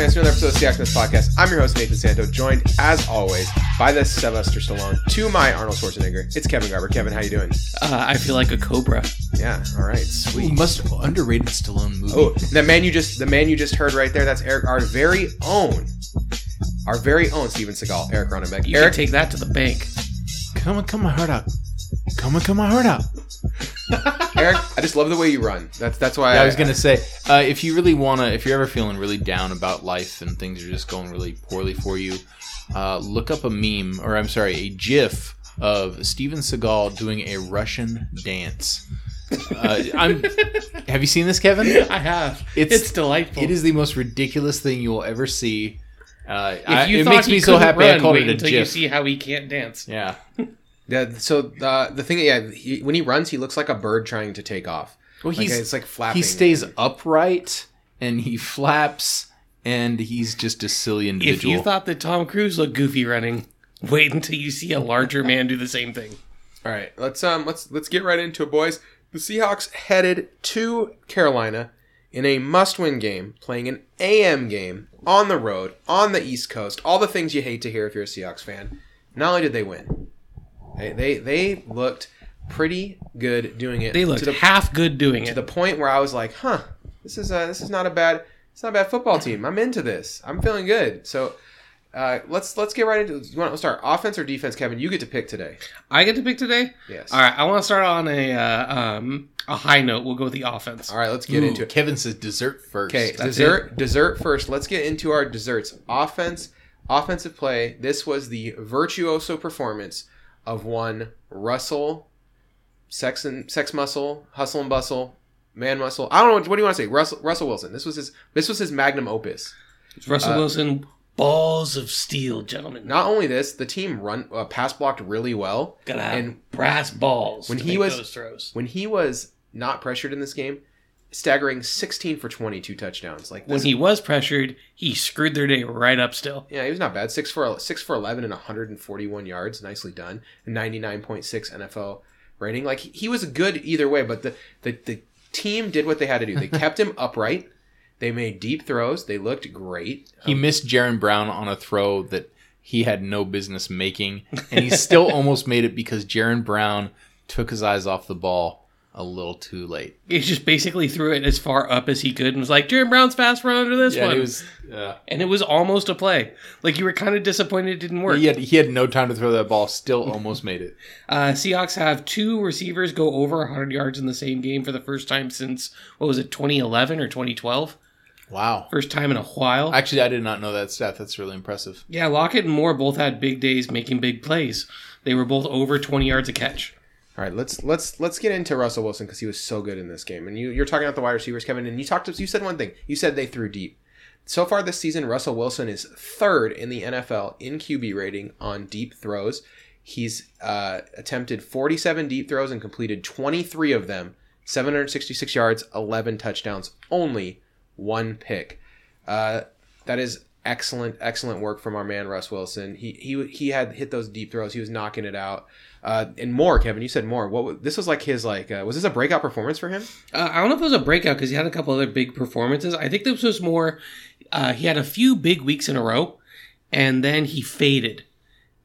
Welcome back, Seahawks fans, another episode of Seahawks Fans Podcast. I'm your host, Nathan Santo, joined, as always, by the Sylvester Stallone to my Arnold Schwarzenegger. It's Kevin Garber. Kevin, how you doing? Uh, I feel like a cobra. Yeah, all right, sweet. Most underrated Stallone movie. Oh, the man you just the man you just heard right there, that's Eric, our very own, our very own Steven Seagal, Eric Ronenbeck. You Eric, should take that to the bank. come on, come my heart out. Come on, come my heart out. Eric, I just love the way you run. That's that's why Yeah, I was gonna say, uh, if you really wanna, if you're ever feeling really down about life and things are just going really poorly for you, uh, look up a meme, or I'm sorry, a GIF of Steven Seagal doing a Russian dance. Uh, I'm. Have you seen this, Kevin? I have. It's- It's, delightful. It is the most ridiculous thing you will ever see. Uh, If I- it makes me so couldn't happy. I called it a until you see how he can't dance. Yeah. Yeah, so uh, the thing, yeah, he, when he runs, he looks like a bird trying to take off. Well, Like, he's it's like flapping. he stays upright and he flaps and he's just a silly individual. If individual. you thought that Tom Cruise looked goofy running, wait until you see a larger man do the same thing. All right, let's um let's let's get right into it, boys. The Seahawks headed to Carolina in a must-win game, playing an AM game on the road on the East Coast. All the things you hate to hear if you're a Seahawks fan. Not only did they win, they they, they looked pretty good doing it. They looked to the, half good doing to it. To the point where I was like, huh, this is uh this is not a bad it's not a bad football team. I'm into this. I'm feeling good. So. Uh, let's let's get right into. You want to start offense or defense, Kevin? You get to pick today. I get to pick today. Yes. All right, I want to start on a uh, um, a high note. We'll go with the offense. All right, let's get Ooh, into it. Kevin says dessert first. Okay, That's dessert dessert first. Let's get into our desserts. Offense, offensive play. This was the virtuoso performance of one Russell, sex and sex muscle, hustle and bustle, man muscle. I don't know what do you want to say. Russell Russell Wilson. This was his this was his magnum opus. It's Russell Uh, Wilson, balls of steel, gentlemen. Not only this, the team run uh, pass blocked really well. Gotta have and brass balls when he was- when he was not pressured in this game, staggering 16 for 22 touchdowns. Like When he was pressured, he screwed their day right up. Still, Yeah, he was not bad. Six for six for eleven and 141 yards, nicely done. 99.6 NFL rating. Like he, he was good either way, but the, the the team did what they had to do. They kept him upright. They made deep throws. They looked great. He um, missed Jaron Brown on a throw that he had no business making, and he still almost made it because Jaron Brown took his eyes off the ball a little too late. he just basically threw it as far up as he could and was like, "Jaron Brown's fast run under this Yeah, one," it was. Uh, and it was almost a play. Like you were kind of disappointed it didn't work. he had he had no time to throw that ball. Still almost made it. Uh, Seahawks have two receivers go over 100 yards in the same game for the first time since what was it, 2011 or 2012? Wow. First time in a while. Actually, I did not know that stat. That's really impressive. yeah, Lockett and Moore both had big days making big plays. They were both over 20 yards a catch. All right, let's let's let's get into Russell Wilson because he was so good in this game. And you you're talking about the wide receivers, Kevin, and you talked. You said one thing. You said they threw deep. So far this season, Russell Wilson is third in the NFL in QB rating on deep throws. He's uh, attempted 47 deep throws and completed 23 of them, 766 yards, 11 touchdowns, only one pick. Uh, that is excellent, excellent work from our man Russ Wilson. He he he had hit those deep throws. He was knocking it out. Uh, and Moore, Kevin. You said Moore. What this was like his like uh, was this a breakout performance for him? Uh, I don't know if it was a breakout because he had a couple other big performances. I think this was more, uh, he had a few big weeks in a row and then he faded.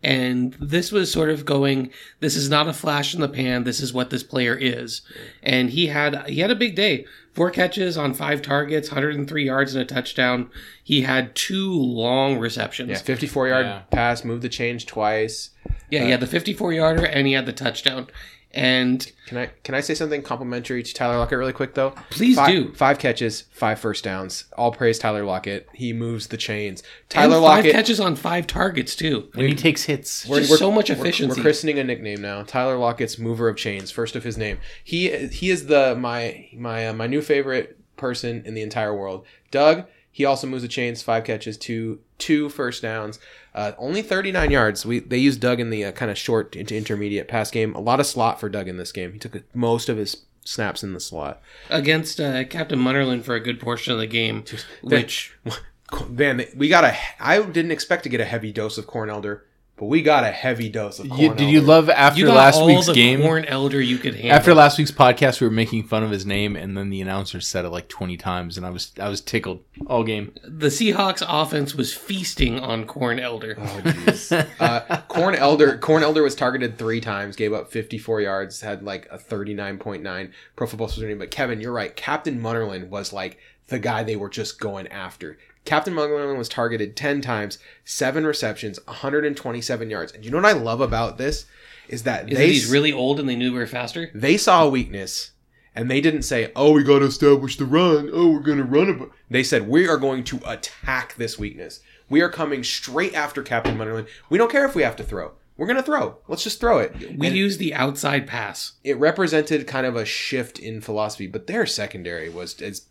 And this was sort of going, this is not a flash in the pan. This is what this player is. And he had, he had a big day. Four catches on five targets, 103 yards and a touchdown. He had two long receptions. Yeah, 54 yard Yeah. pass, moved the change twice. Yeah, he had uh, the 54 yarder and he had the touchdown. And Can I can I say something complimentary to Tyler Lockett really quick though? Please five, do. Five catches, five first downs. All praise Tyler Lockett. He moves the chains. and Tyler five Lockett. catches on five targets too. And he takes hits. Just so much we're- efficiency. We're, christening a nickname now. Tyler Lockett's mover of chains, first of his name. He he is the my my uh, my new favorite person in the entire world. Doug. He also moves the chains, five catches, two two first downs, uh, only 39 yards. We they used Doug in the uh, kind of short into intermediate pass game. A lot of slot for Doug in this game. He took most of his snaps in the slot. against uh, Captain Munnerlyn for a good portion of the game, which Man, we got a. I didn't expect to get a heavy dose of Corn Elder but we got a heavy dose of corn. You, did you elder. love after You got last all week's the game? corn elder you could handle. After last week's podcast, we were making fun of his name, and then the announcer said it like twenty times, and I was I was tickled all game. the Seahawks offense was feasting on corn elder. Oh jeez. uh, corn elder. Corn elder was targeted three times, gave up 54 yards, had like a 39.9 Pro Football Focus. But Kevin, you're right. Captain Munnerlyn was like the guy they were just going after. Captain Munnerlyn was targeted 10 times, seven receptions, 127 yards. And you know what I love about this is that Is they he's really old and they knew we were faster? they saw a weakness and they didn't say, "Oh, we got to establish the run. Oh, we're going to run it." They said, "We are going to attack this weakness. We are coming straight after Captain Munnerlyn. We don't care if we have to throw. We're going to throw. Let's just throw it." We And used the outside pass. it represented kind of a shift in philosophy, but their secondary was it's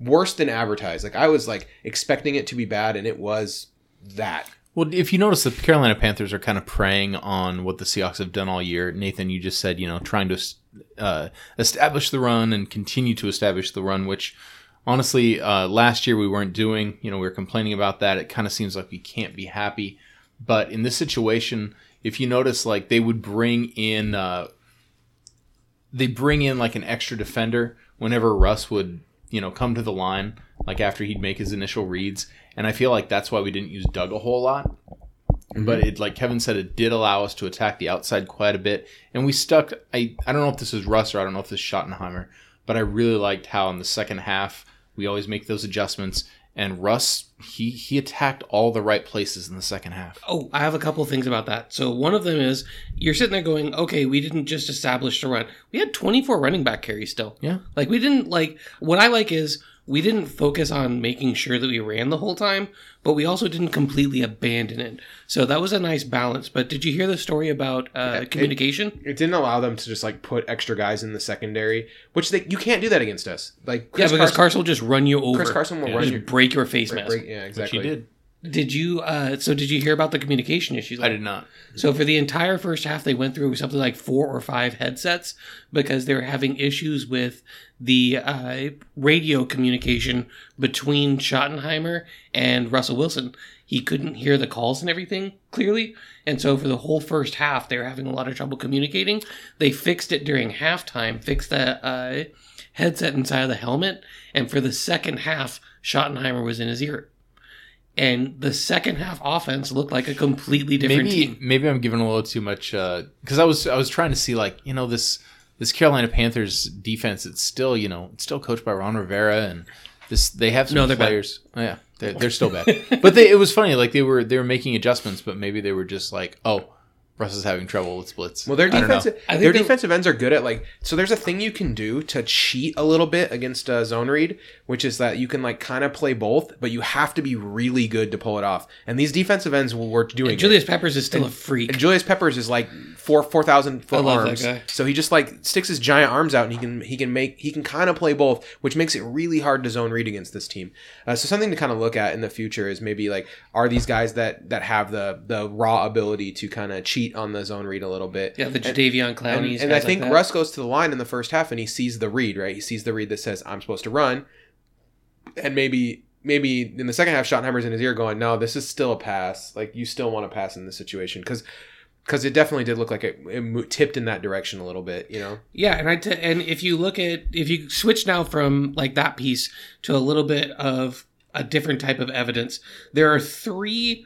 worse than advertised. Like I was like expecting it to be bad and it was that. Well, if you notice, the Carolina Panthers are kind of preying on what the Seahawks have done all year. Nathan, you just said, you know, trying to uh, establish the run and continue to establish the run, which honestly, uh, last year we weren't doing. You know, we were complaining about that. It kind of seems like we can't be happy. But in this situation, if you notice, like they would bring in, uh, they bring in like an extra defender whenever Russ would, you know, come to the line, like after he'd make his initial reads. And I feel like that's why we didn't use Doug a whole lot. Mm-hmm. But it, like Kevin said, it did allow us to attack the outside quite a bit, and we stuck. I I don't know if this is Russ or I don't know if this is Schottenheimer, but I really liked how in the second half we always make those adjustments. And Russ, he he attacked all the right places in the second half. Oh, I have a couple things about that. So one of them is you're sitting there going, okay, we didn't just establish the run. We had 24 running back carries still. Yeah. Like we didn't like what I like is we didn't focus on making sure that we ran the whole time, but we also didn't completely abandon it. So that was a nice balance. But did you hear the story about uh, it- communication? It didn't allow them to just like put extra guys in the secondary, which they you can't do that against us. Like yeah, Chris because Carson, Carson will just run you over. Chris Carson will Yeah. run just your break your face mask. break, yeah, Which exactly. he did. Did you? Uh, so did you hear about the communication issues? I did not. So for the entire first half, they went through something like four or five headsets because they were having issues with the uh, radio communication between Schottenheimer and Russell Wilson. He couldn't hear the calls and everything clearly, and so for the whole first half, they were having a lot of trouble communicating. They fixed it during halftime, fixed the uh, headset inside of the helmet, and for the second half, Schottenheimer was in his ear. And the second half offense looked like a completely different maybe team. maybe I'm giving a little too much uh, because I was I was trying to see like you know this this Carolina Panthers defense. It's still you know it's still coached by Ron Rivera and this they have some No, they're bad. players. Oh, yeah, they're, they're still bad. but they, it was funny like they were they were making adjustments, but maybe they were just like oh Russ is having trouble. with splits. Well, their I don't know. defensive I think their they- defensive ends are good at like so. There's a thing you can do to cheat a little bit against uh, zone read, which is that you can like kind of play both, but you have to be really good to pull it off. And these defensive ends were doing. it. Julius Peppers is still a freak. And Julius Peppers is like four four thousand foot I love that arms. guy. So he just like sticks his giant arms out and he can he can make he can kind of play both, which makes it really hard to zone read against this team. Uh, so something to kind of look at in the future is maybe like are these guys that that have the the raw ability to kind of cheat on the zone read a little bit. yeah, the Jadeveon And, Clowney's. and I think like. Russ goes to the line in the first half and he sees the read, right? He sees the read that says I'm supposed to run. And maybe maybe in the second half Schottenheimer's in his ear going, "No, this is still a pass. Like you still want to pass in this situation cuz cuz it definitely did look like it, it tipped in that direction a little bit, you know. Yeah, and I t- and if you look at if you switch now from like that piece to a little bit of a different type of evidence, there are three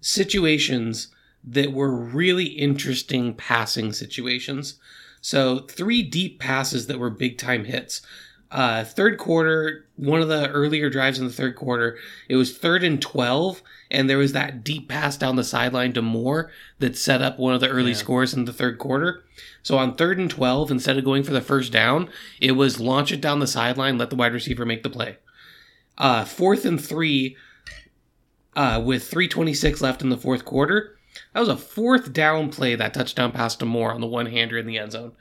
situations that were really interesting passing situations. So three deep passes that were big time hits. Uh, third quarter, one of the earlier drives in the third quarter, it was third and 12, and there was that deep pass down the sideline to Moore that set up one of the early Yeah. scores in the third quarter. So on third and 12, instead of going for the first down, it was launch it down the sideline, let the wide receiver make the play. Uh, fourth and three, uh, with 326 left in the fourth quarter, that was a fourth down play, that touchdown pass to Moore on the one hander in the end zone.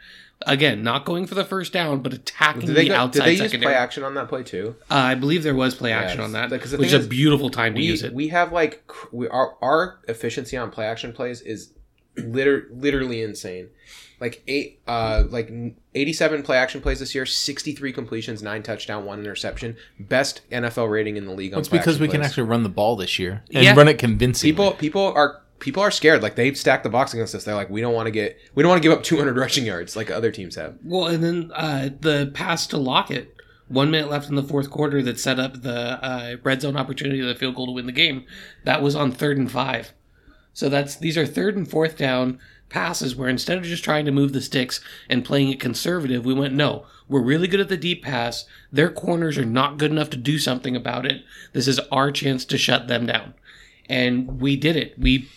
Again, not going for the first down, but attacking Did they the go, outside did they use secondary. play action on that play too? Uh, I believe there was play action Yes. on that, Because the which thing is a beautiful time to use it. we have like we, our our efficiency on play action plays is liter- literally insane. Like eight, uh, like eighty-seven play action plays this year, sixty-three completions, nine touchdown, one interception, best NFL rating in the league. On Well, it's because action we can actually run the ball this year and Yeah. run it convincingly. people people are people are scared. Like they've stacked the box against us. They're like, we don't want to get, we don't want to give up 200 rushing yards like other teams have. Well, and then uh, the pass to Lockett, one minute left in the fourth quarter, that set up the uh, red zone opportunity, the field goal to win the game. That was on third and five. So that's these are third and fourth down passes where instead of just trying to move the sticks and playing it conservative, we went no. We're really good at the deep pass. Their corners are not good enough to do something about it. This is our chance to shut them down, and we did it. We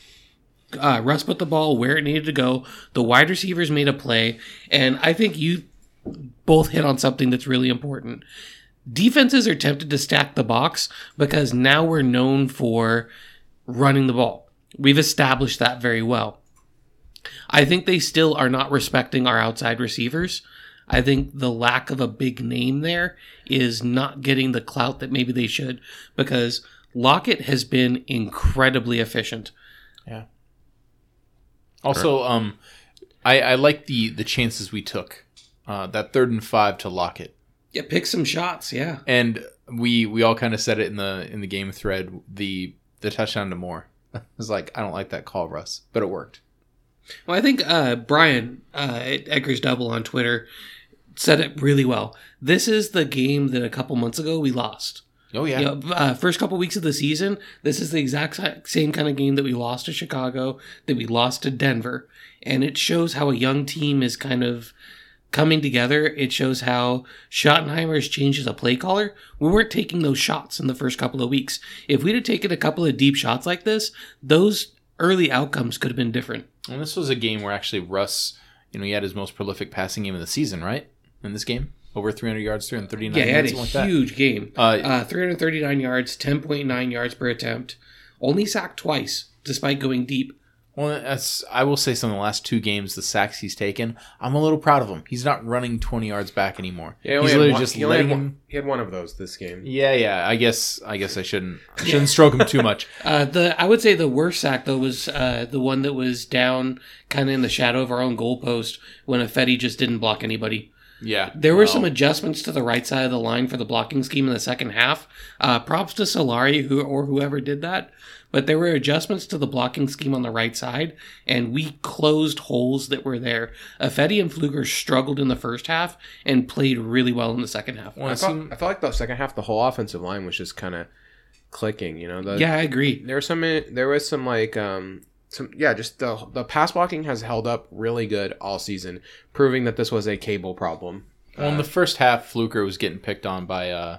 uh, Russ put the ball where it needed to go. The wide receivers made a play, and I think you both hit on something that's really important. Defenses are tempted to stack the box because now we're known for running the ball. We've established that very well. I think they still are not respecting our outside receivers. I think the lack of a big name there is not getting the clout that maybe they should because Lockett has been incredibly efficient. Also, um, I, I like the the chances we took. Uh, that third and five to Lockett. Yeah, pick some shots. Yeah. and we we all kind of said it in the in the game thread. The the touchdown to Moore. I was like, I don't like that call, Russ, but it worked. Well, I think uh, Brian uh, at Edgar's Double on Twitter said it really well. This is the game that a couple months ago we lost. Oh yeah, You know, uh, first couple weeks of the season, this is the exact same kind of game that we lost to Chicago, that we lost to Denver, and it shows how a young team is kind of coming together. It shows how Schottenheimer has changed as a play caller. We weren't taking those shots in the first couple of weeks. If we'd have taken a couple of deep shots like this, those early outcomes could have been different. and this was a game where actually Russ, you know, he had his most prolific passing game of the season, right? In this game, over 300 yards, 339 Yeah, he had yards, a something like that. huge game. Uh, Uh, 339 yards, 10.9 yards per attempt. Only sacked twice, despite going deep. Well, that's I will say some of the last two games, the sacks he's taken, I'm a little proud of him. He's not running 20 yards back anymore. Yeah, he's literally one, just he letting had him. one, he had one of those this game. Yeah, yeah. I guess I guess I shouldn't I shouldn't stroke him too much. Uh, the I would say the worst sack though was uh, the one that was down kind of in the shadow of our own goalpost when Ifedi just didn't block anybody. Yeah, There were well, some adjustments to the right side of the line for the blocking scheme in the second half. Uh, props to Solari who or whoever did that, but there were adjustments to the blocking scheme on the right side, and we closed holes that were there. Ifedi and Fluker struggled in the first half and played really well in the second half. Well, I it felt, I felt like the second half, the whole offensive line was just kind of clicking. You know, the, yeah, I agree. there was some there was some like um some yeah just the the pass blocking has held up really good all season proving that this was a cable problem well, in the first half, Fluker was getting picked on by uh,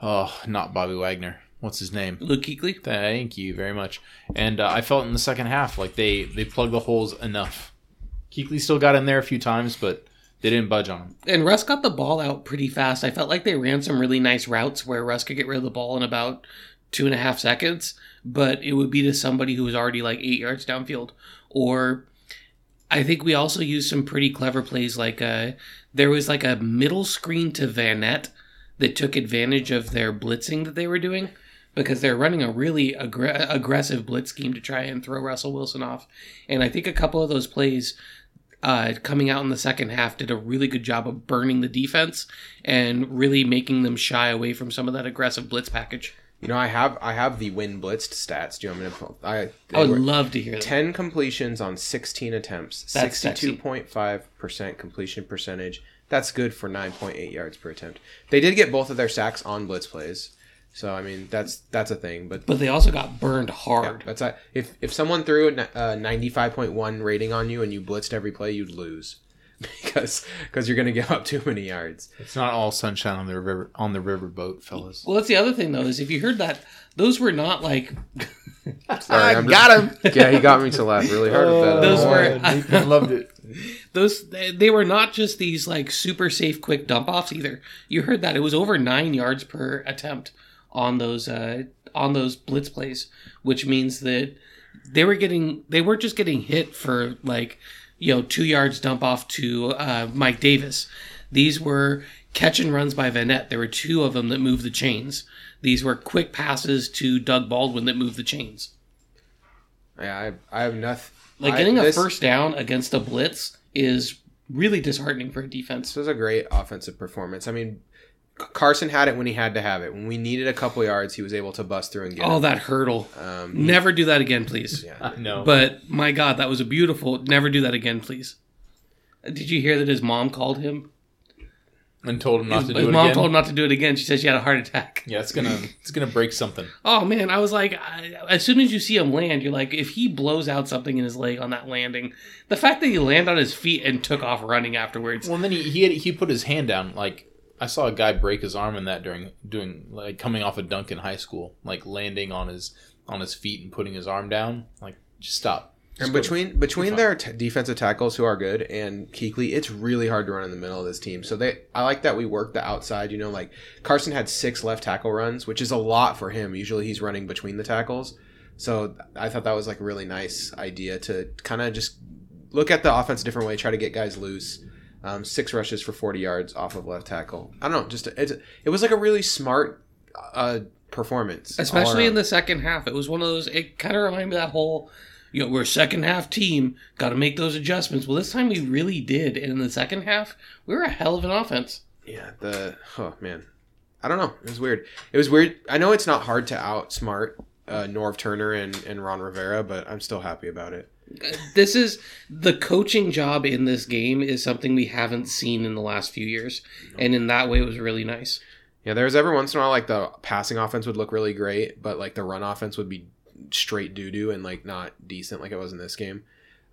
oh, not Bobby Wagner. What's his name? Luke Kuechly. Thank you very much. And uh, I felt in the second half like they they plugged the holes enough. Kuechly still got in there a few times, but they didn't budge on him. And Russ got the ball out pretty fast. I felt like they ran some really nice routes where Russ could get rid of the ball in about two and a half seconds, but it would be to somebody who was already like eight yards downfield. Or I think we also used some pretty clever plays. Like uh, there was like a middle screen to Vannett that took advantage of their blitzing that they were doing because they're running a really aggr- aggressive blitz scheme to try and throw Russell Wilson off. And I think a couple of those plays uh, coming out in the second half did a really good job of burning the defense and really making them shy away from some of that aggressive blitz package. You know i have i have the win blitzed stats. Do you want me to pull i I would love to hear that. 10 completions on 16 attempts 62.5% completion percentage. That's good for 9.8 yards per attempt. They did get both of their sacks on blitz plays. So i mean that's that's a thing but But they also got burned Yeah, hard. that's a, if if someone threw a uh, ninety five point one rating on you and you blitzed every play, you'd lose because because you're gonna give up too many yards. It's not all sunshine on the river on the riverboat, fellas. Well, that's the other thing though is if you heard that, those were not like Sorry, I'm just- Yeah, he got me to laugh really hard with that. Those Oh, were- I, loved it. those. They they were not just these like super safe quick dump offs either. You heard that it was over nine yards per attempt on those uh, on those blitz plays, which means that they were getting they weren't just getting hit for like you know two yards dump off to uh, Mike Davis. These were catch and runs by Vannett. There were two of them that moved the chains. These were quick passes to Doug Baldwin that moved the chains. yeah, I, I have nothing. Like I- getting a first down against a blitz is really disheartening for a defense. This was a great offensive performance. I mean, Carson had it when he had to have it. When we needed a couple yards, he was able to bust through and get Oh, it. that hurdle. Um, Never do that again, please. yeah. no. But my God, that was a beautiful. Never do that again, please. Did you hear that his mom called him? and told him not his to his do it mom again. told him not to do it again. She said she had a heart attack. yeah, it's gonna it's gonna break something. Oh man, I was like, I, as soon as you see him land, you're like, if he blows out something in his leg on that landing, the fact that he landed on his feet and took off running afterwards. Well, and then he he, had, he put his hand down. Like I saw a guy break his arm in that during doing like coming off a dunk in high school, like landing on his on his feet and putting his arm down. Like just stop. Just And between between their t- defensive tackles who are good and Kuechly, it's really hard to run in the middle of this team. So they, I like that we work the outside. You know, like Carson had six left tackle runs, which is a lot for him. Usually he's running between the tackles. So I thought that was like a really nice idea to kind of just look at the offense a different way, try to get guys loose. Um, six rushes for 40 yards off of left tackle. I don't know, just it's, it was like a really smart uh, performance, Especially in the second half. It was one of those, it kind of reminded me of that whole, you know, we're a second half team, got to make those adjustments. Well, this time we really did. And in the second half, we were a hell of an offense. Yeah, the oh man, I don't know. It was weird. It was weird. I know it's not hard to outsmart uh, Norv Turner and and Ron Rivera, but I'm still happy about it. This is the coaching job in this game is something we haven't seen in the last few years. And in that way, it was really nice. Yeah, there was every once in a while like the passing offense would look really great, but like the run offense would be straight doo doo and like not decent like it was in this game.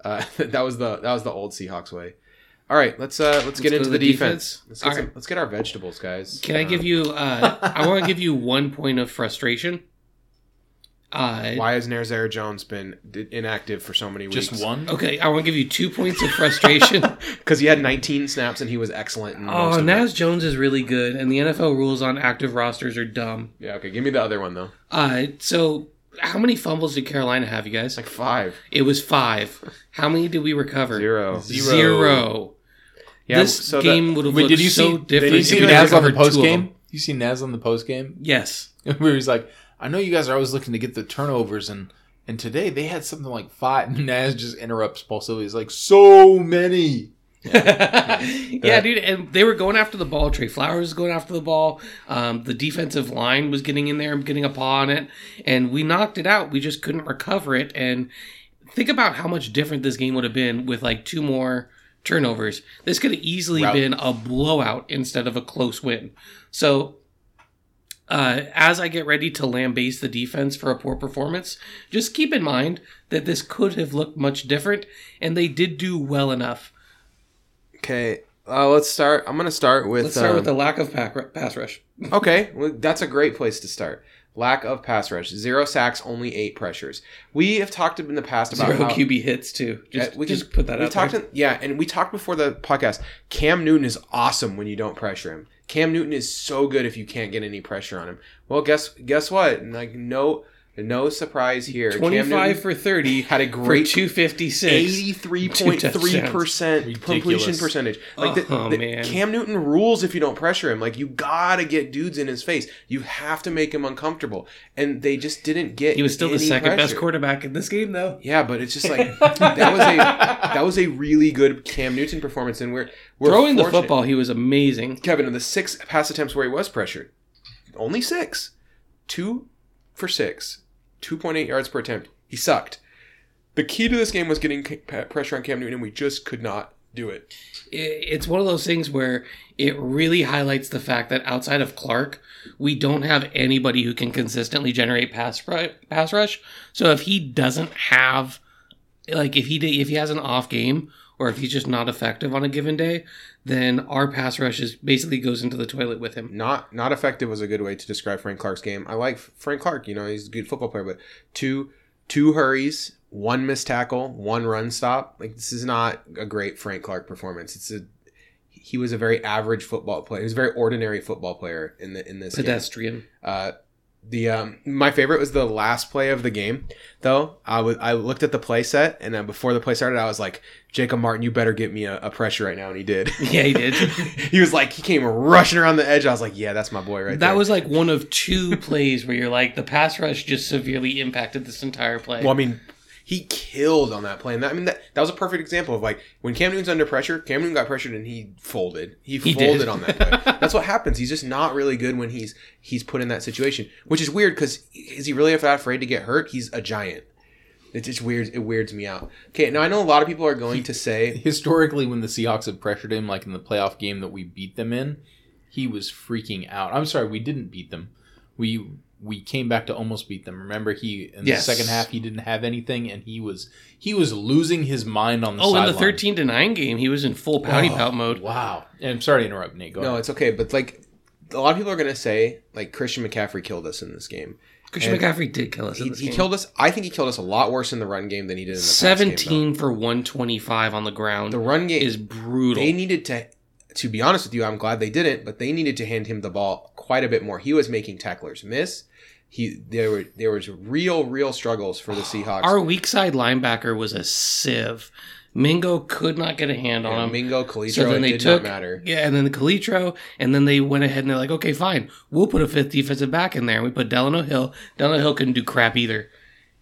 Uh, that was the that was the old Seahawks way. All right, let's uh let's, get into the, defense. defense. Let's get some, right. let's get our vegetables, guys. Can I give you? Uh, I want to give you one point of frustration. Uh, why has Naz Jones been inactive for so many weeks? just one. okay, I want to give you two points of frustration. because he had 19 snaps and he was excellent. In most oh, of them. Naz Jones is really good, and the NFL rules on active rosters are dumb. Yeah, okay. Give me the other one though. Uh, so how many fumbles did Carolina have, you guys? Like five, It was five. How many did we recover? zero. Zero. Zero. Yeah, this so game would have Wait, looked did you so see? different. Did you see we Naz on the post game? You see Naz on the post game Yes. where he's like, "I know you guys are always looking to get the turnovers, and and today they had something like five. And Naz just interrupts Paul Sylvia. He's like, "So many." yeah, dude, and they were going after the ball. Tre Flowers was going after the ball. Um, the defensive line was getting in there and getting a paw on it, and we knocked it out. We just couldn't recover it. And think about how much different this game would have been with like two more turnovers. This could have easily Route. been a blowout instead of a close win. So. Uh, as I get ready to lambaste the defense for a poor performance, just keep in mind that this could have looked much different, and they did do well enough. Okay, uh, let's start. I'm gonna start with. Let's start um, with the lack of pack, pass rush. okay, well, that's a great place to start. Lack of pass rush, zero sacks, only eight pressures. We have talked in the past about Zero how QB hits too. Just, we can put that we out talked there. in- yeah, and we talked before the podcast. Cam Newton is awesome when you don't pressure him. Cam Newton is so good if you can't get any pressure on him. Well, guess guess what? Like no no surprise here. Twenty-five for thirty had a great two fifty-six. Eighty-three point three percent completion percentage. Like the, Oh, the- man. Cam Newton rules if you don't pressure him. Like you gotta get dudes in his face. You have to make him uncomfortable, and they just didn't get. He was still the any second best quarterback in this game, though. Yeah, but it's just like that was a that was a really good Cam Newton performance, and we're, we're Throwing the football, he was amazing. Kevin, in the six pass attempts where he was pressured, only six, two for six, two point eight yards per attempt. He sucked. The key to this game was getting pressure on Cam Newton, and we just could not do it. It's one of those things where it really highlights the fact that outside of Clark, we don't have anybody who can consistently generate pass pass rush. So if he doesn't have, like, if he did, if he has an off game or if he's just not effective on a given day, then our pass rush is basically goes into the toilet with him. Not not effective was a good way to describe Frank Clark's game. I like Frank Clark. You know, he's a good football player, but two two hurries, one missed tackle, one run stop. Like this is not a great Frank Clark performance. It's a he was a very average football player. He was a very ordinary football player in the in this. Pedestrian. Uh, the um, my favorite was the last play of the game. Though I was I looked at the play set and then before the play started, I was like, Jacob Martin, you better get me a, a pressure right now, and he did. Yeah, he did. he was like he came rushing around the edge. I was like, yeah, that's my boy right there. that there. was like one of two plays where you're like the pass rush just severely impacted this entire play. well, I mean, he killed on that play. And that, I mean, that, that was a perfect example of like when Cam Newton's under pressure, Cam Newton got pressured and he folded. He, He folded did. on that play. That's what happens. He's just not really good when he's he's put in that situation, which is weird because is he really that afraid to get hurt? He's a giant. It just weirds it weirds me out. Okay, now I know a lot of people are going to say Historically, when the Seahawks have pressured him, like in the playoff game that we beat them in, he was freaking out. I'm sorry, we didn't beat them. We we came back to almost beat them. Remember, he in Yes. the second half he didn't have anything, and he was he was losing his mind on the Oh, in the sideline. thirteen to nine game, he was in full pouty Oh, pout mode. Wow. And I'm sorry to interrupt, Nate. Go no, ahead. it's okay, but like a lot of people are going to say like Christian McCaffrey killed us in this game. Christian And McCaffrey did kill us. in He, this he game. killed us. I think he killed us a lot worse in the run game than he did in the pass game, 17 for 125 on the ground The run game is brutal. They needed to, to be honest with you, I'm glad they didn't, but they needed to hand him the ball quite a bit more. He was making tacklers miss. He there were there was real real struggles for the Seahawks. Our weak side linebacker was a sieve. Mingo could not get a hand on him. Mingo, Calitro, So then they did took not matter. yeah, and then the Calitro, and then they went ahead and they're like, okay, fine, we'll put a fifth defensive back in there. And we put Delano Hill. Delano Hill couldn't do crap either.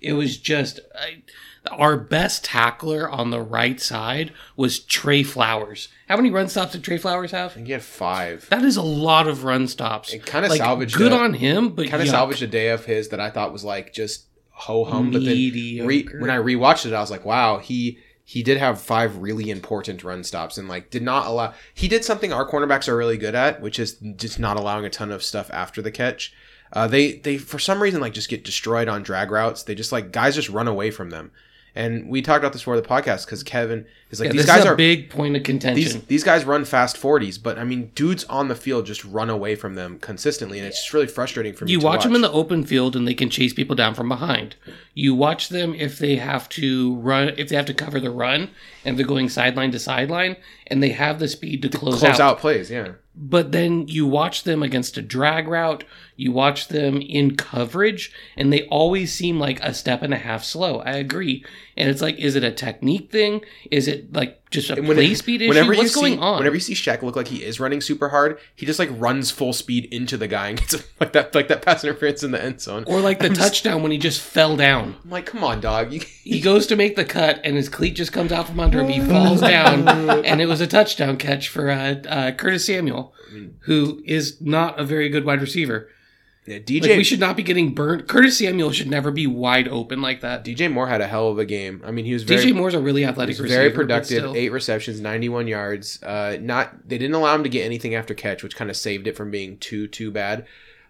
It was just I, our best tackler on the right side was Tre Flowers. How many run stops did Tre Flowers have? I think he had five. That is a lot of run stops. It kinda like, salvaged Good a- on him, but Kind of salvaged a day of his that I thought was like just ho hum, but then re, when I rewatched it, I was like, wow, he he did have five really important run stops and like did not allow. He did something our cornerbacks are really good at, which is just not allowing a ton of stuff after the catch. Uh, they they for some reason like just get destroyed on drag routes. They just like guys just run away from them. And we talked about this before the podcast because Kevin is like Yeah, these guys are big point of contention. these these guys run fast forties, but I mean dudes on the field just run away from them consistently, and it's just really frustrating for me. you to watch them in the open field and they can chase people down from behind. You watch them if they have to run, if they have to cover the run, and they're going sideline to sideline, and they have the speed to close, close out. out plays. Yeah, But then you watch them against a drag route, you watch them in coverage, and they always seem like a step and a half slow. I agree. And it's like, is it a technique thing? Is it like just a when- play speed issue? Whenever What's you going see, on? Whenever you see Shaq look like he is running super hard, he just like runs full speed into the guy and gets like that like that pass interference in the end zone. or like the I'm just- touchdown when he just fell down. I'm like, come on, dog. He goes to make the cut, and his cleat just comes out from under him. He falls down, and it was a touchdown catch for uh, uh, Curtis Samuel, who is not a very good wide receiver. Yeah, Like, DJ we should not be getting burnt. Curtis Samuel should never be wide open like that. DJ Moore had a hell of a game. I mean, he was very DJ Moore's a really athletic receiver. very productive. Eight receptions, 91 yards. Uh, not they didn't allow him to get anything after catch, which kind of saved it from being too too bad.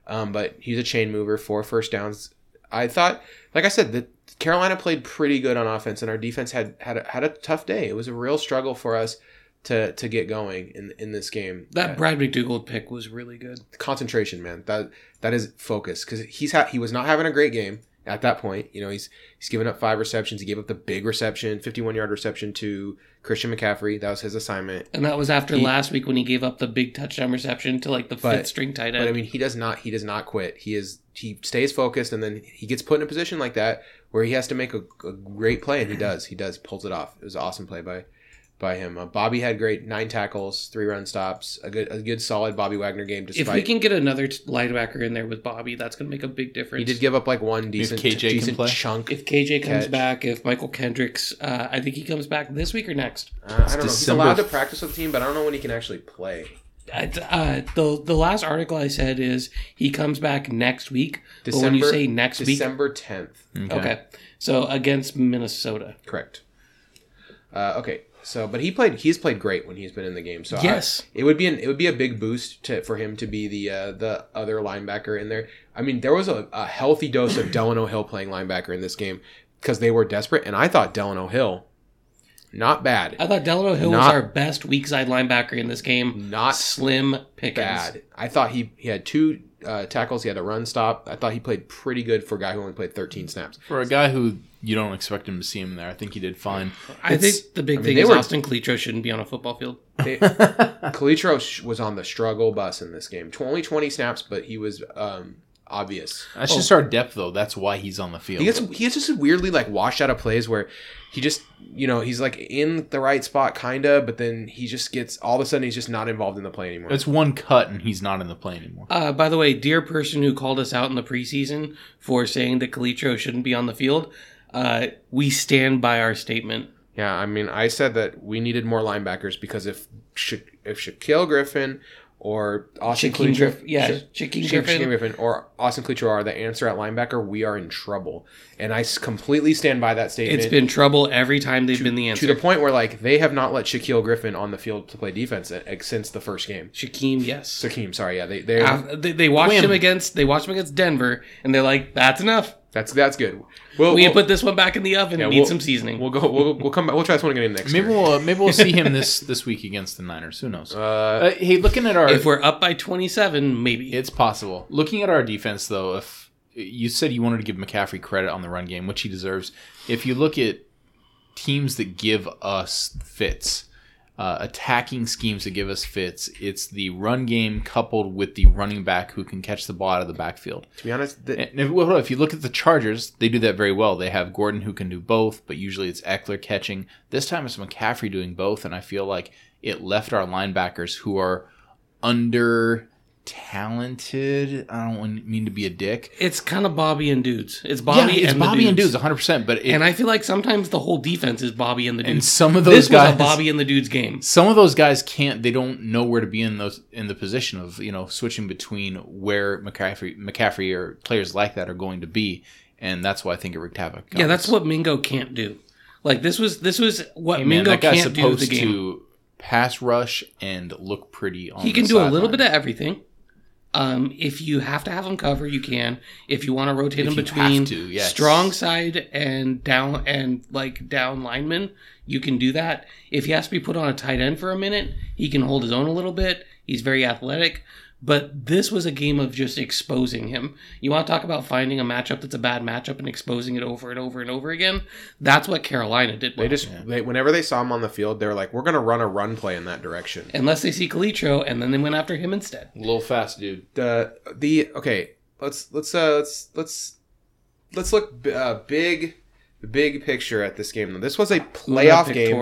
Um, but he's a chain mover, four first downs. I thought, like I said, that Carolina played pretty good on offense, and our defense had had a, had a tough day. It was a real struggle for us to to get going in in this game. That Uh, Brad McDougald pick was really good. concentration, man. That that is focus because he's ha- he was not having a great game at that point. You know, he's he's given up five receptions. He gave up the big reception, fifty-one yard reception to Christian McCaffrey. That was his assignment. And that was after He- last week when he gave up the big touchdown reception to like the But- fifth string tight end. But. I mean, he does not he does not quit. He is he stays focused, and then he gets put in a position like that where he has to make a, a great play, and he does. He does pulls it off. It was an awesome play by by him. Uh, Bobby had great nine tackles, three run stops, a good a good solid Bobby Wagner game. if we can get another t- linebacker in there with Bobby, that's going to make a big difference. he did give up like one decent KJ decent chunk. if KJ comes back, if Mychal Kendricks, uh, I think he comes back this week or next. Uh, I don't know. He's allowed to practice with the team, but I don't know when he can actually play. Uh, uh, the the last article I said is he comes back next week. but when you say next December tenth. week, okay, so against Minnesota. Correct. Uh, okay. So, but he played. He's played great when he's been in the game. So, I- Yes. it would be an it would be a big boost to for him to be the uh, the other linebacker in there. I mean, there was a, a healthy dose of Delano Hill playing linebacker in this game because they were desperate, and I thought Delano Hill, not bad, I thought Delano Hill was our best weak side linebacker in this game. not Slim Pickens. bad. I thought he he had two uh, tackles. He had a run stop. I thought he played pretty good for a guy who only played 13 snaps. For a guy who you don't expect him to see him there, I think he did fine. I It's- think the big I mean, thing they is were- Austin Calitro shouldn't be on a football field. They, Calitro was on the struggle bus in this game. Tw- Only 20 snaps, but he was um, obvious. That's just our depth, though. That's why he's on the field. He gets he gets just weirdly like washed out of plays where he just you know he's like in the right spot kinda, but then he just gets all of a sudden he's just not involved in the play anymore. it's one cut, and he's not in the play anymore. Uh, by the way, dear person who called us out in the preseason for saying that Calitro shouldn't be on the field, Uh, we stand by our statement. Yeah, I mean, I said that we needed more linebackers because if Sha- if Shaquill Griffin or Austin Shaquem Griff- yeah, Sha- Shaquem Sha- Griffin. Shaquem Griffin or Austin Calitro are the answer at linebacker, we are in trouble. And I completely stand by that statement. It's been trouble every time they've been the answer. to the point where like they have not let Shaquill Griffin on the field to play defense uh, since the first game. Shaquem, yes. Shaquem, sorry, yeah, they they Uh, they, they watched him against they watched him against Denver, and they're like, "That's enough. That's that's good. We'll, We we'll, put this one back in the oven. yeah, Need we'll- some seasoning." We'll go. We'll, we'll come back. We'll try this one again next Maybe year. we'll maybe we'll see him this this week against the Niners. Who knows? Uh, Uh, hey, looking at our if we're up by twenty seven, maybe. It's possible. Looking at our defense, though, if you said you wanted to give McCaffrey credit on the run game, which he deserves, if you look at teams that give us fits, uh, attacking schemes that give us fits, it's the run game coupled with the running back who can catch the ball out of the backfield. to be honest, the, And if, well, if you look at the Chargers, they do that very well. They have Gordon who can do both, but usually it's Ekeler catching. This time it's McCaffrey doing both, and I feel like it left our linebackers who are under talented. I don't mean to be a dick. It's kind of Bobby and dudes. It's Bobby yeah, it's and Bobby the and dudes. dudes, 100. percent But it, And I feel like sometimes the whole defense is Bobby and the dudes. and some of those this guys, was a Bobby and the dudes game. some of those guys can't. They don't know where to be in those in the position of you know switching between where McCaffrey, McCaffrey or players like that are going to be, and that's why I think it wreaked havoc. Yeah, that's what Mingo can't do. Like this was this was what Hey, man, Mingo that guy's can't do the supposed game. to pass rush and look pretty on he can do a little bit of everything. Um, if you have to have them cover, you can. If you want to rotate If him you between to, yes. strong side and down and like down lineman, you can do that. If he has to be put on a tight end for a minute, he can hold his own a little bit. He's very athletic. But this was a game of just exposing him. You want to talk about finding a matchup that's a bad matchup and exposing it over and over and over again? That's what Carolina did. they well. just they, whenever they saw him on the field, they're like, "We're gonna run a run play in that direction." unless they see Calitro, and then they went after him instead. a little fast, dude. the the okay let's let's uh let's let's let's look uh, big the big picture at this game though. this was a playoff game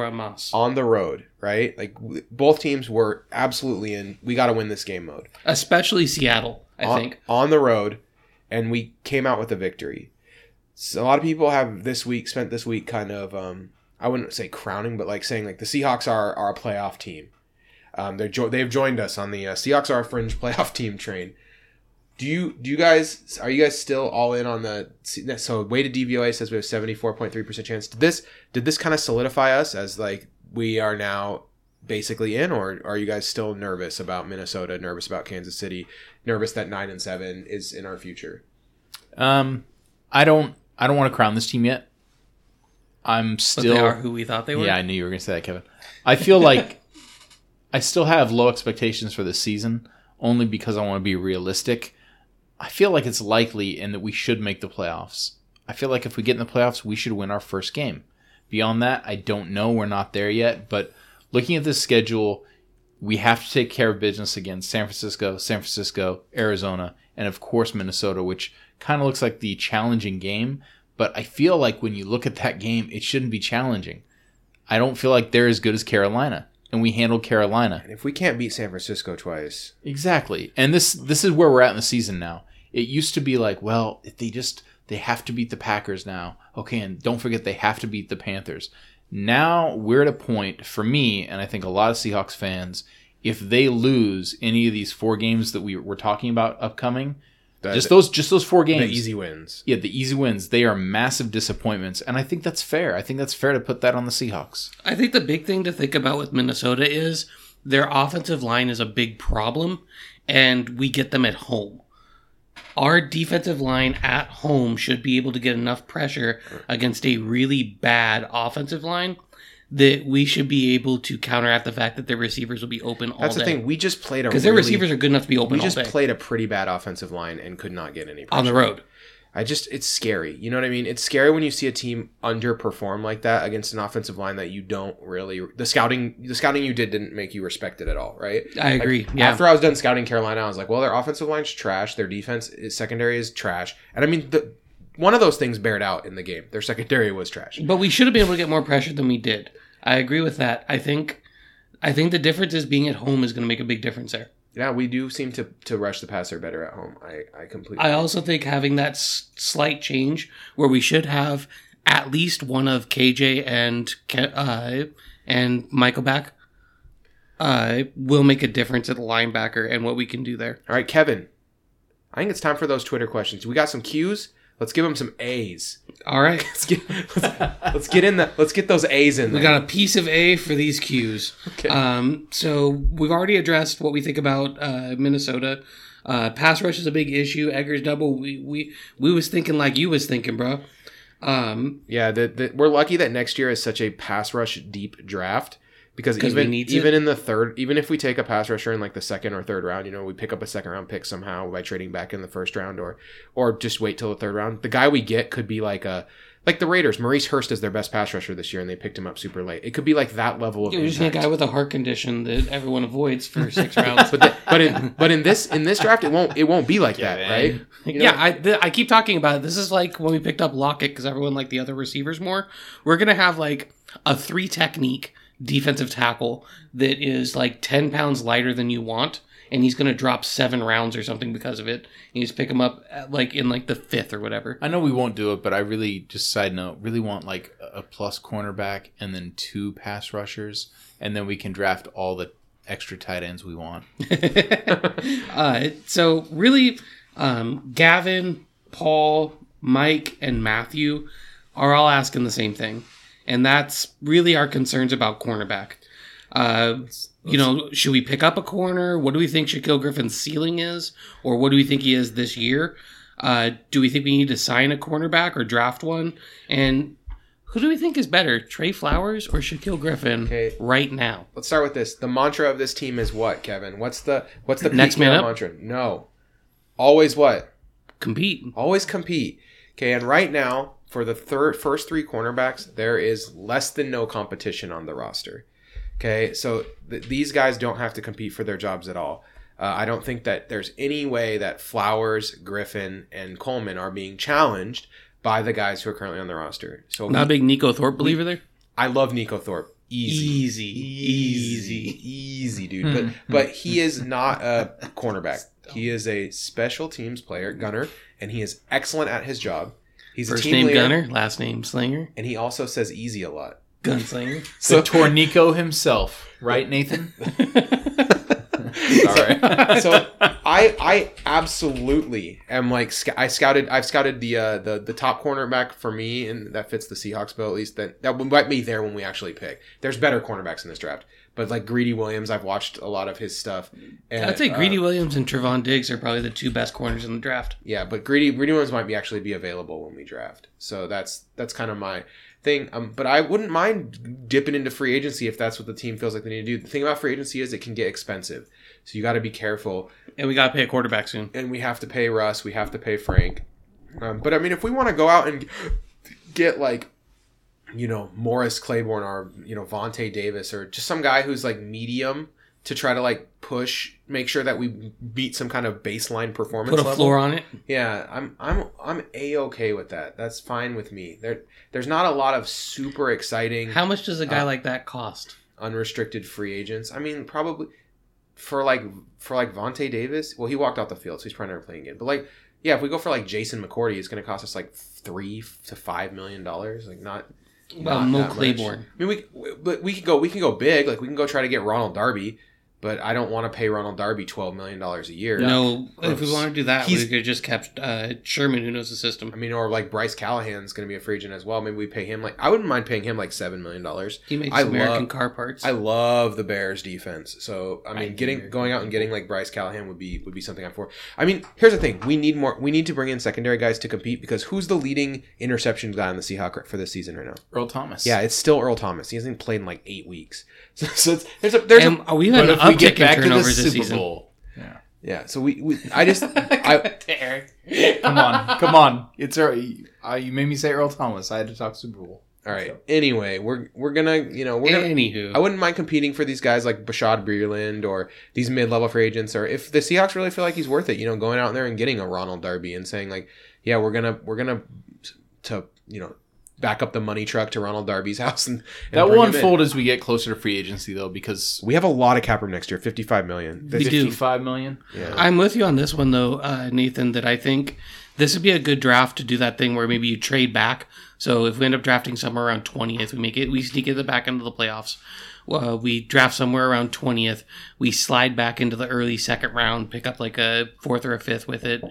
on the road right like w- both teams were absolutely in we got to win this game mode especially Seattle. I on, think on the road and we came out with a victory so a lot of people have this week spent this week kind of um i wouldn't say crowning but like saying like the seahawks are, are a playoff team um, they're jo- they've joined us on the uh, Seahawks are a fringe playoff team train. Do you do you guys are you guys still all in on the so weighted DVOA says we have seventy four point three percent chance. Did this did this kind of solidify us as like we are now basically in, or are you guys still nervous about Minnesota, nervous about Kansas City, nervous that nine and seven is in our future? Um, I don't. I don't want to crown this team yet. I'm but still. they are who we thought they were. Yeah, I knew you were going to say that, Kevin. I feel like I still have low expectations for this season, only because I want to be realistic. I feel like it's likely and that we should make the playoffs. I feel like if we get in the playoffs, we should win our first game. Beyond that, I don't know. We're not there yet. But looking at this schedule, we have to take care of business against San Francisco, San Francisco, Arizona, and of course Minnesota, which kind of looks like the challenging game. But I feel like when you look at that game, it shouldn't be challenging. I don't feel like they're as good as Carolina, and we handled Carolina And if we can't beat San Francisco twice, exactly. And this this is where we're at in the season now. It used to be like, well, if they just they have to beat the Packers now. Okay, and don't forget they have to beat the Panthers. Now we're at a point for me, and I think a lot of Seahawks fans, if they lose any of these four games that we were talking about upcoming, the, just those just those four games. the easy wins. yeah, the easy wins, they are massive disappointments, and I think that's fair. I think that's fair to put that on the Seahawks. I think the big thing to think about with Minnesota is their offensive line is a big problem, and we get them at home. Our defensive line at home should be able to get enough pressure against a really bad offensive line that we should be able to counteract the fact that their receivers will be open all That's day. the thing. We just played a Because really, their receivers are good enough to be open we just played a pretty bad offensive line and could not get any on the road. I just it's scary. You know what I mean? It's scary when you see a team underperform like that against an offensive line that you don't really the scouting the scouting you did didn't make you respect it at all, right? I Like, agree. yeah. After I was done scouting Carolina, I was like, well, their offensive line's trash, their defense is secondary is trash. And I mean the one of those things bared out in the game. Their secondary was trash. But we should have been able to get more pressure than we did. I agree with that. I think I think the difference is being at home is going to make a big difference there. Yeah, we do seem to to rush the passer better at home. I I completely I also think having that s- slight change where we should have at least one of KJ and Ke- uh, and Mychal back uh, will make a difference at the linebacker and what we can do there. All right, Kevin. I think it's time for those Twitter questions. We got some Q's. Let's give them some A's. All right, Let's get let's, let's get in the let's get those A's in we got a piece of A for these cues. Okay. Um, so we've already addressed what we think about uh, Minnesota. Uh, pass rush is a big issue. Eggers double. We we we was thinking like you was thinking, bro. Um, Yeah, the, the, we're lucky that next year is such a pass rush deep draft because 'Cause we even need to. even in the third, even if we take a pass rusher in like the second or third round, you know, we pick up a second round pick somehow by trading back in the first round or or just wait till the third round. The guy we get could be like a like the Raiders. Maurice Hurst is their best pass rusher this year, and they picked him up super late. It could be like that level of it was a guy with a heart condition that everyone avoids for six rounds. but the, but in but in this in this draft, it won't it won't be like that, in. right? You know- yeah, I th- I keep talking about it. This is like when we picked up Lockett because everyone liked the other receivers more. We're gonna have like a three technique defensive tackle that is like ten pounds lighter than you want, and he's gonna drop seven rounds or something because of it. You just pick him up at, like in like the fifth or whatever. I know we won't do it, but I really just side note really want like a plus cornerback and then two pass rushers, and then we can draft all the extra tight ends we want. uh, so really, um, Gavin, Paul, Mike, and Matthew are all asking the same thing, and that's really our concerns about cornerback. Uh, you know, should we pick up a corner? What do we think Shaquill Griffin's ceiling is, or what do we think he is this year? Uh, do we think we need to sign a cornerback or draft one? And who do we think is better, Tre Flowers or Shaquill Griffin Okay. right now? Let's start with this. The mantra of this team is what, Kevin? What's the what's the Next man up? mantra? No, always what? Compete. Always compete. Okay, and right now for the third first three cornerbacks, there is less than no competition on the roster. Okay, so th- these guys don't have to compete for their jobs at all. Uh, I don't think that there's any way that Flowers, Griffin, and Coleman are being challenged by the guys who are currently on the roster. So Not a big Neiko Thorpe believer there. I love Neiko Thorpe. Easy. Easy, easy. easy, dude. But but he is not a cornerback. He is a special teams player, gunner, and he is excellent at his job. He's First a team name leader, Gunner, last name Slinger, and he also says easy a lot. Gunslinger. So Tornico himself, right, Nathan? Sorry. so I I absolutely am like I scouted I've scouted the uh, the the top cornerback for me and that fits the Seahawks bill at least that that might be there when we actually pick. There's better cornerbacks in this draft, but like Greedy Williams, I've watched a lot of his stuff. And, I'd say uh, Greedy Williams and Trevon Diggs are probably the two best corners in the draft. Yeah, but greedy greedy ones might be actually be available when we draft. So that's that's kind of my thing. Um, but I wouldn't mind dipping into free agency if that's what the team feels like they need to do. The thing about free agency is it can get expensive, so you got to be careful. And we got to pay a quarterback soon. And we have to pay Russ, we have to pay Frank. Um, but I mean, if we want to go out and get like, you know, Morris Claiborne or you know Vontae Davis or just some guy who's like medium to try to like push, make sure that we beat some kind of baseline performance Put a level. floor on it. Yeah, I'm I'm I'm a okay with that. That's fine with me. There there's not a lot of super exciting How much does a guy Uh, like that cost? unrestricted free agents. I mean, probably for like for like Vontae Davis. Well, he walked off the field, so he's probably never playing again. But like, yeah, if we go for like Jason McCourty, it's going to cost us like three to five million dollars. Like not. Well, not Mo that much. Claiborne. I mean, we but we could go we can go big. Like we can go try to get Ronald Darby, but I don't want to pay Ronald Darby twelve million dollars a year. No, if we want to do that, He's- we could just kept uh, Sherman, who knows the system. I mean, or like Bryce Callahan's going to be a free agent as well. Maybe we pay him like I wouldn't mind paying him like seven million dollars. He makes I American love- car parts. I love the Bears defense. So I mean, do getting going out and getting like Bryce Callahan would be would be something I'm for. I mean, here's the thing: we need more. We need to bring in secondary guys to compete because who's the leading interception guy on the Seahawk for this season right now? Earl Thomas. Yeah, it's still Earl Thomas. He hasn't played in like eight weeks. So, so it's, there's a there's and a, we've had But an if we get uptick in back to the turnovers this Super season. Bowl, yeah. yeah. So we, we I just I Come on, come on. It's Earl. Uh, you made me say Earl Thomas. I had to talk Super Bowl. all right. Anyway, we're we're gonna you know we're gonna Anywho, I wouldn't mind competing for these guys like Bashaud Breeland or these mid-level free agents, or if the Seahawks really feel like he's worth it, you know, going out there and getting a Ronald Darby and saying like, yeah, we're gonna we're gonna to you know back up the money truck to Ronald Darby's house and, and That will unfold as we get closer to free agency, though, because We have a lot of cap room next year, fifty-five million. We do. fifty-five million. Yeah. I'm with you on this one though, uh, Nathan. That I think this would be a good draft to do that thing where maybe you trade back. So if we end up drafting somewhere around twentieth, we make it we sneak it the back into the playoffs. Uh, we draft somewhere around twentieth. We slide back into the early second round, pick up like a fourth or a fifth with it.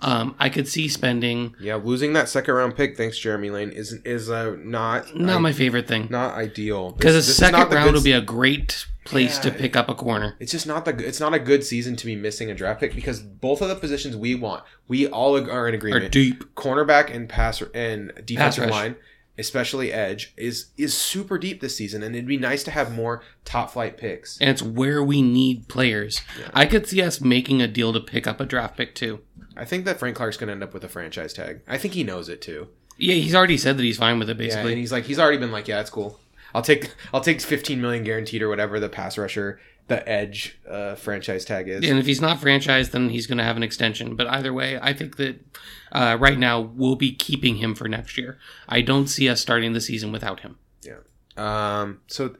Um, I could see spending Yeah, losing that second round pick, thanks Jeremy Lane, is is uh, not not I- my favorite thing not ideal because a This- this is second not the round good would be a great place to Yeah. pick up a corner. it's just not the it's not a good season to be missing a draft pick because both of the positions we want we all are in Or agreement deep. cornerback and pass and defensive rush. line especially edge is is super deep this season and it'd be nice to have more top flight picks and it's where we need players. I could see us making a deal to pick up a draft pick too. I think that Frank Clark's going to end up with a franchise tag I think he knows it too Yeah, he's already said that he's fine with it. yeah Basically, and he's like he's already been like yeah it's cool I'll take I'll take 15 million guaranteed or whatever the pass rusher the edge uh, franchise tag is and if he's not franchised, then he's going to have an extension. But either way, I think that uh, right now we'll be keeping him for next year. I don't see us starting the season without him. Yeah. Um, so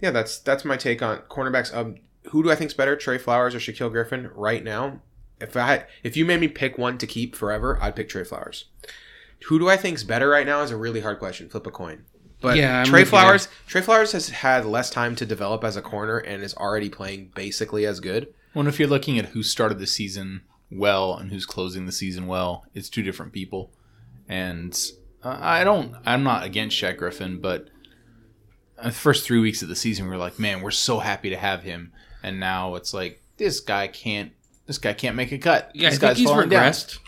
yeah, that's that's my take on cornerbacks. Um, who do I think's better, Tre Flowers or Shaquill Griffin? Right now, if I if you made me pick one to keep forever, I'd pick Tre Flowers. Who do I think's better right now is a really hard question. Flip a coin. But Yeah, Tre with you Flowers, Tre Flowers has had less time to develop as a corner and is already playing basically as good. Well, if you're looking at who started the season well and who's closing the season well, it's two different people. And uh, I don't, I'm not against Shaq Griffin, but the first three weeks of the season, we were like, man, we're so happy to have him. And now it's like, this guy can't, this guy can't make a cut. Yeah, this I think he's falling down. regressed.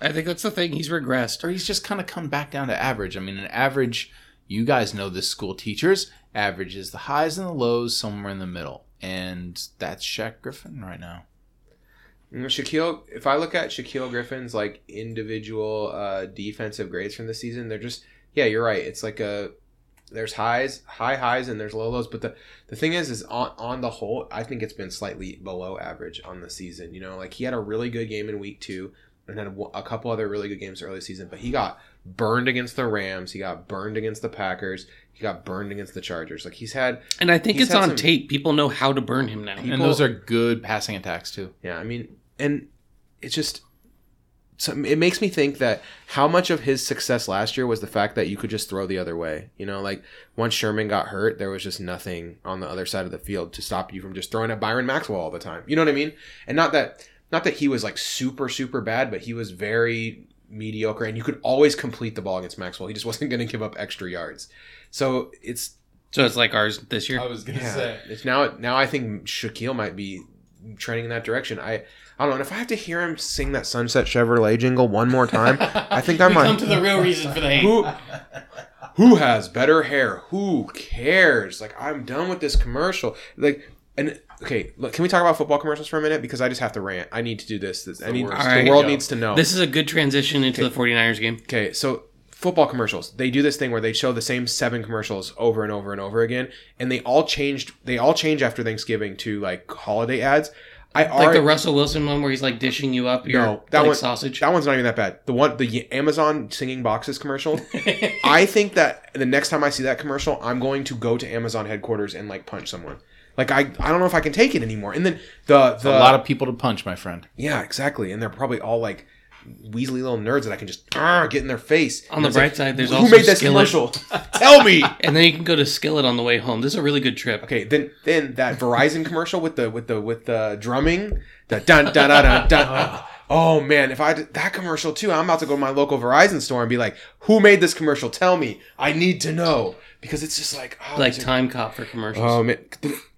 I think that's the thing. He's regressed. Or he's just kind of come back down to average. I mean, an average, you guys know this, school teachers, average is the highs and the lows, somewhere in the middle. And that's Shaq Griffin right now. You know, Shaquill, if I look at Shaquill Griffin's like individual uh, defensive grades from the season, they're just yeah, you're right. It's like a there's highs, high highs, and there's low lows. But the the thing is, is on on the whole, I think it's been slightly below average on the season. You know, like he had a really good game in week two, and then a, a couple other really good games early season, but he got burned against the Rams. He got burned against the Packers. He got burned against the Chargers. Like he's had And I think it's on some- tape. People know how to burn him now. People- And those are good passing attacks, too. Yeah, I mean, and it's just so it makes me think that how much of his success last year was the fact that you could just throw the other way. You know, like once Sherman got hurt, there was just nothing on the other side of the field to stop you from just throwing at Byron Maxwell all the time. You know what I mean? And not that not that he was like super super bad, but he was very mediocre and you could always complete the ball against Maxwell. He just wasn't going to give up extra yards. So it's So it's like ours this year. I was going to yeah, say. it's now now I think Shaquill might be trending in that direction. I I don't know. And if I have to hear him sing that Sunset Chevrolet jingle one more time, I think I might. come to the real reason for the hate. who who has better hair? Who cares? Like I'm done with this commercial. Like and okay, look, can we talk about football commercials for a minute? Because I just have to rant. I need to do this. this I need, worst. the world Go. needs to know. This is a good transition into the 49ers game. Okay, so football commercials. They do this thing where they show the same seven commercials over and over and over again, and they all changed. They all change after Thanksgiving to like holiday ads. I Like already, the Russell Wilson one where he's like dishing you up your No, that like, one- sausage. that one's not even that bad. The one, the Amazon singing boxes commercial. I think that the next time I see that commercial, I'm going to go to Amazon headquarters and like punch someone. Like I, I don't know if I can take it anymore. And then the the a lot of people to punch, my friend. yeah, exactly. And they're probably all like weaselly little nerds that I can just get in their face. On And the bright side, there's who also made this Skillet. commercial? Tell me. and then you can go to Skillet on the way home. This is a really good trip. Okay, then then that Verizon commercial with the with the with the drumming, the dun dun dun dun. dun. Oh man, if I did that commercial too, I'm about to go to my local Verizon store and be like, "Who made this commercial? Tell me. I need to know." Because it's just like, oh, Like time cop for commercials. Oh man,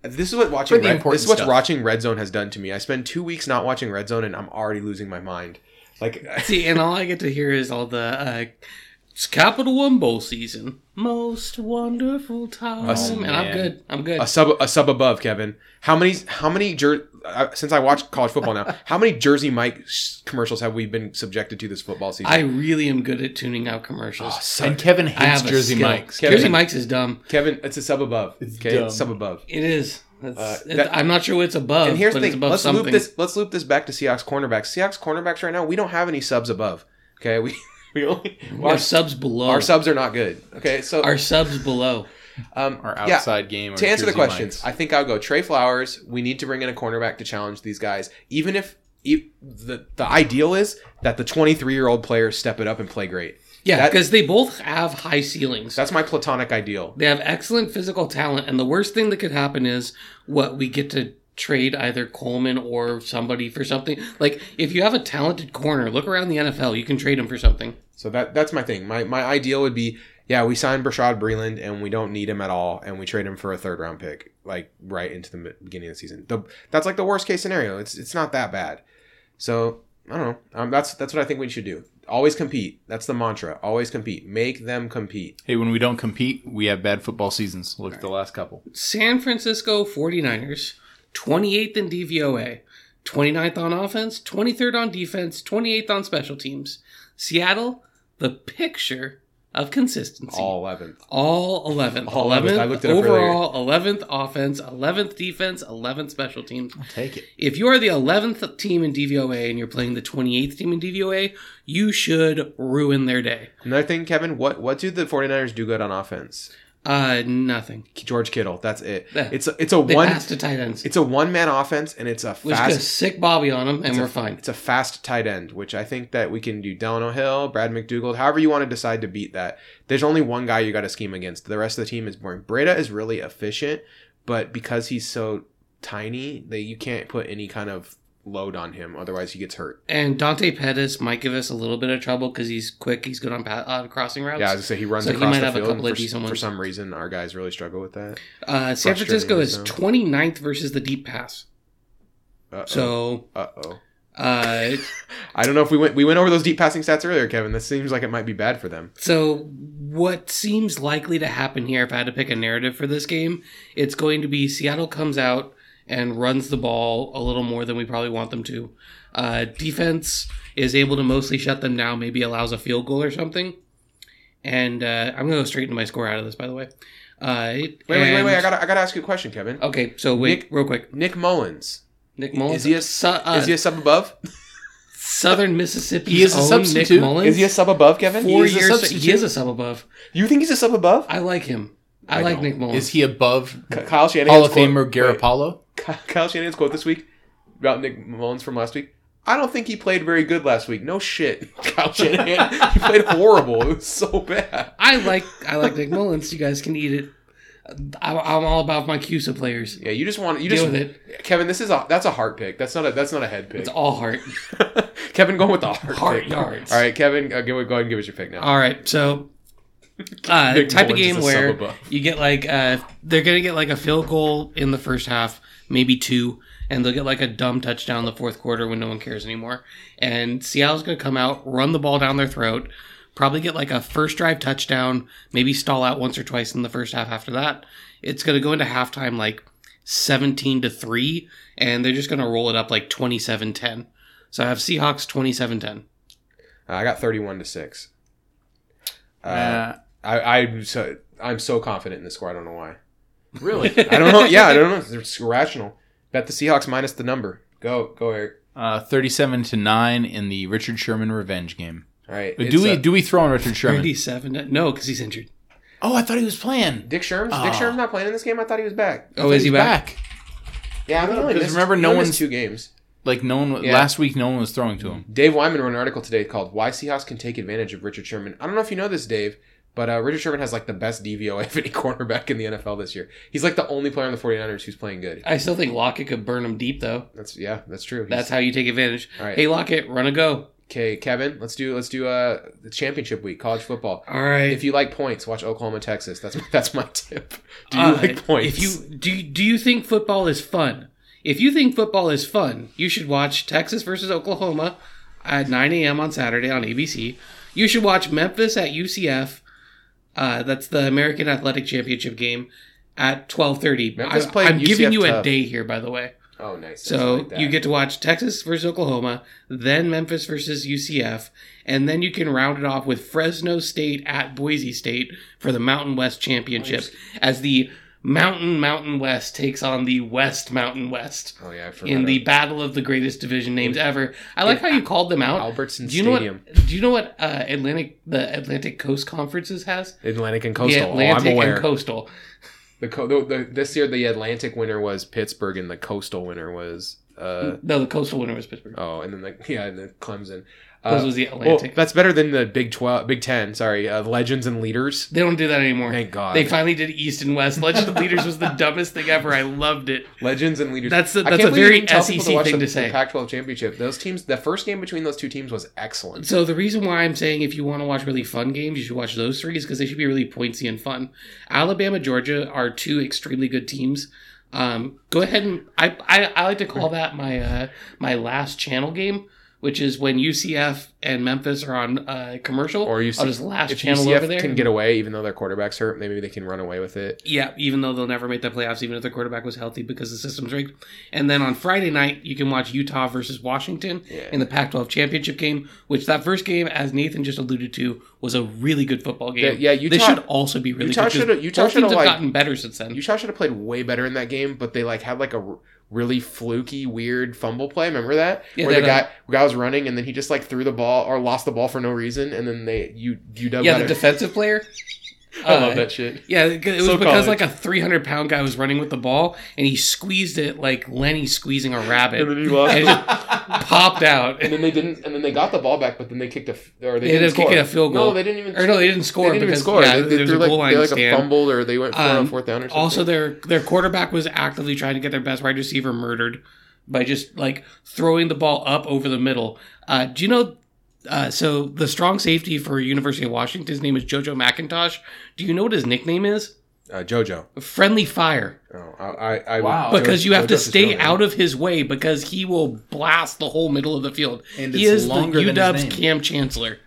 this is what watching Red, this is what watching Red Zone has done to me. I spend two weeks not watching Red Zone and I'm already losing my mind. Like, See, and all I get to hear is all the uh, it's Capital One Bowl season, most wonderful time, Oh, and I'm good. I'm good. a sub a sub above Kevin. How many how many jer- uh, since I watch college football now? How many Jersey Mike commercials have we been subjected to this football season? I really am good at tuning out commercials. Oh, And Kevin hates Jersey skill. Mike's. Kevin- Jersey Mike's is dumb. Kevin, it's a sub above. okay, dumb. it's sub above. It is. It's, Uh, that- I'm not sure what it's above. And here's the but it's thing. Let's something. loop this. Let's loop this back to Seahawks cornerbacks. Seahawks cornerbacks right now. We don't have any subs above. Okay, we we only Our our, subs below. our subs are not good. Okay, so Our subs below. um, Our yeah, outside game. to answer the questions, Mike's. I think I'll go Tre Flowers. We need to bring in a cornerback to challenge these guys. Even if e- the the ideal is that the 23 year old players step it up and play great. Yeah, because they both have high ceilings. That's my platonic ideal. They have excellent physical talent, and the worst thing that could happen is what we get to trade either Coleman or somebody for something. Like if you have a talented corner, look around the NFL, you can trade him for something. So that that's my thing. My my ideal would be yeah, we sign Bashaud Breeland and we don't need him at all, and we trade him for a third round pick, like right into the beginning of the season. The, that's like the worst case scenario. It's it's not that bad. So I don't know. Um, that's that's what I think we should do. Always compete. That's the mantra. Always compete. Make them compete. Hey, when we don't compete, we have bad football seasons. Look at the last couple. San Francisco 49ers, 28th in DVOA, 29th on offense, 23rd on defense, 28th on special teams. Seattle, the picture of consistency. All eleventh. All 11th. All 11th. I 11th looked it overall, 11th offense, 11th defense, 11th special teams. Take it. If you are the 11th team in DVOA and you're playing the 28th team in DVOA, you should ruin their day. Another thing, Kevin, what what do the 49ers do good on offense? Uh, nothing. George Kittle. That's it. Yeah. It's a, it's a They one pass to tight ends. it's a one man offense and it's a fast just sick Bobby on them and we're fine. It's a fast tight end, which I think that we can do. Delano Hill, Brad McDougald, however you want to decide to beat that. There's only one guy you got to scheme against. The rest of the team is boring. Breida is really efficient, but because he's so tiny, that you can't put any kind of load on him. Otherwise, he gets hurt. And Dante Pettis might give us a little bit of trouble because he's quick. He's good on pa- uh, crossing routes. Yeah, I was say he runs So he across might the have a field. couple and of for, decent for some reason, our guys really struggle with that. uh, San Francisco is Frustrating, 29th versus the deep pass. Uh-oh. So uh oh. Uh, I don't know if we went we went over those deep passing stats earlier, Kevin. This seems like it might be bad for them. so what seems likely to happen here, if I had to pick a narrative for this game, it's going to be Seattle comes out and runs the ball a little more than we probably want them to. Uh, defense is able to mostly shut them down, maybe allows a field goal or something. And uh, I'm gonna go straight into my score out of this, by the way. Uh, Wait, wait, wait, wait! I gotta I gotta ask you a question, Kevin. Okay, so wait, Nick- real quick. Nick Mullens Nick Mullens is he a Su- uh, is he a sub above? Southern Mississippi He is a substitute. Nick Mullens? Is he a sub above, Kevin? Four He is a years. he is a sub above. You think he's a sub above? I like him. I, I like don't. Nick Mullens. Is he above K- Kyle Shanahan's Hall of quote- Famer wait, Garoppolo? Ky- Kyle Shanahan's quote this week about Nick Mullens from last week. I don't think he played very good last week. No shit, Kyle Shanahan. he played horrible. It was so bad. I like I like Nick Mullens. You guys can eat it. I, I'm all about my CUSA players. Yeah, you just want you Deal just with it. Kevin. This is a that's a heart pick. That's not a that's not a head pick. It's all heart. Kevin going with the heart, Heart pick. yards. All right, Kevin, uh, go, go ahead and give us your pick now. All right, so uh, Nick type of game where you get like uh, they're gonna get like a field goal in the first half, maybe two, and they'll get like a dumb touchdown in the fourth quarter when no one cares anymore. And Seattle's gonna come out, run the ball down their throat, probably get like a first drive touchdown, maybe stall out once or twice in the first half. After that, it's gonna go into halftime like seventeen to three, and they're just gonna roll it up like 27-10. So I have Seahawks 27-10. Uh, I got thirty-one to six. Uh, Uh, I, I'm so I'm so confident in the score. I don't know why. really? I don't know. Yeah, I don't know. It's irrational. Bet the Seahawks minus the number. Go, go, Eric. uh, Thirty-seven to nine in the Richard Sherman revenge game. All right. But do we uh, do we throw on Richard Sherman? 37 to- no, because he's injured. Oh, I thought he was playing. Dick Sherm's Dick Ah. Sherm's not playing in this game. I thought he was back. Oh, is he He's back? Yeah, I mean, only Because missed- remember, no one's- two games. Like no one Yeah. last week, no one was throwing to him. Dave Wyman wrote an article today called "Why Seahawks Can Take Advantage of Richard Sherman." I don't know if you know this, Dave, but uh, Richard Sherman has like the best DVOA of any cornerback in the NFL this year. He's like the only player on the 49ers who's playing good. I still think Lockett could burn him deep, though. That's yeah, that's true. That's how you take advantage. All right. Hey, Lockett, run a go. Okay, Kevin, let's do let's do uh the championship week, college football. All right. If you like points, watch Oklahoma, Texas. That's that's my tip. Do you Uh, like points? If you do, you- do you think football is fun? If you think football is fun, you should watch Texas versus Oklahoma at 9 a.m. on Saturday on ABC. You should watch Memphis at UCF. Uh, that's the American Athletic Championship game at 12:30. Memphis I, I'm giving you a day here, by the way. oh, nice. So like you get to watch Texas versus Oklahoma, then Memphis versus UCF, and then you can round it off with Fresno State at Boise State for the Mountain West Championship Nice. as the Mountain Mountain West takes on the West Mountain West Oh yeah, I forgot. in the battle of the greatest division names ever. I like how you called them out. Albertson Do you know Stadium, what? Do you know what uh, Atlantic the Atlantic Coast Conferences has? Atlantic and Coastal. The Atlantic oh, I'm aware. and Coastal. the, co- the, the this year the Atlantic winner was Pittsburgh and the Coastal winner was Uh, no, the coastal winner was Pittsburgh. oh, and then like yeah, and then Clemson. Those Uh, was the well, Atlantic. that's better than the Big Twelve, Big Ten. Sorry, uh, Legends and Leaders. they don't do that anymore. Thank God. They finally did East and West. Legends and Leaders was the dumbest thing ever. I loved it. Legends and Leaders. That's a- that's a very SEC watch thing the- to say. The Pac-12 championship. Those teams. The first game between those two teams was excellent. So the reason why I'm saying if you want to watch really fun games, you should watch those three is because they should be really pointsy and fun. Alabama, Georgia are two extremely good teams. Um, go ahead and I, I I like to call that my uh, my last channel game, which is when UCF and Memphis are on uh, commercial. Or you I'll just last if channel UCF over there. can get away, even though their quarterback's hurt, maybe they can run away with it. Yeah, even though they'll never make the playoffs, even if their quarterback was healthy because the system's rigged. And then on Friday night, you can watch Utah versus Washington Yeah. in the Pac-12 championship game. Which that first game, as Nathan just alluded to, was a really good football game. Yeah, yeah, Utah- This should also be really Utah good. 'cause shoulda- Utah shoulda, like- gotten better since then. Utah should have played way better in that game, but they like had like a really fluky, weird fumble play. Remember that? Yeah, Where the guy uh, guy was running and then he just like threw the ball or lost the ball for no reason, and then they you UW yeah, the defensive player. I Uh, love that shit. Yeah, it was So because college. like a 300 pound guy was running with the ball and he squeezed it like Lenny squeezing a rabbit. And then he lost. And it just popped out. and then they didn't, and then they got the ball back, but then they kicked a, f- or they They didn't ended up score. a field goal. No, they didn't even. Or no, they didn't score they didn't even because score. yeah, they, they there was threw a like, line they like stand. a fumbled, or they went for on Um, fourth down or something. Also, their their quarterback was actively trying to get their best wide receiver murdered by just like throwing the ball up over the middle. Uh, do you know? Uh, so the strong safety for University of Washington, his name is Jojo McIntosh. Do you know what his nickname is? uh, JoJo. Friendly Fire, Oh, I, I, I Wow. because Jo- you have to JoJo's his stay out of his way because he will blast the whole middle of the field. And he it's is the longer than his UW's name. Kam Chancellor.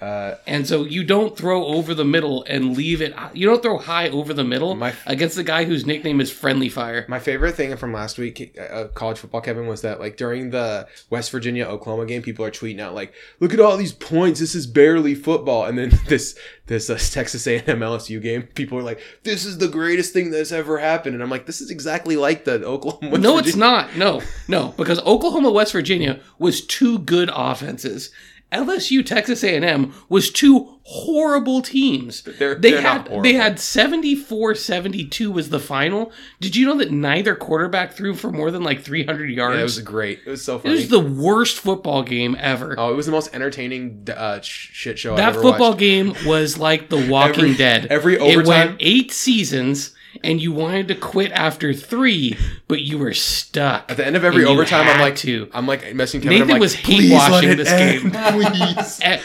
Uh, And so you don't throw over the middle and leave it. You don't throw high over the middle My- against the guy whose nickname is Friendly Fire. My favorite thing from last week, uh, college football, Kevin, was that like during the West Virginia Oklahoma game, people are tweeting out like, "Look at all these points! This is barely football." And then this this uh, Texas A&M LSU game, people are like, "This is the greatest thing that's ever happened." And I'm like, "This is exactly like the Oklahoma." West no, it's not. No, no, because Oklahoma, West Virginia was two good offenses. LSU, Texas A&M was two horrible teams. They're- they they're had they had 74-72 was the final. Did you know that neither quarterback threw for more than like 300 yards? Yeah, it was great. It was so funny. It was the worst football game ever. oh, it was the most entertaining uh, sh- shit show. That football watched. game was like The Walking Every- Dead. every It overtime- went eight seasons, and you wanted to quit after three, but you were stuck. At the end of every overtime, I'm like, to. I'm like messing Kevin. Nathan like, was hate "Please let watching this end, game." please. and,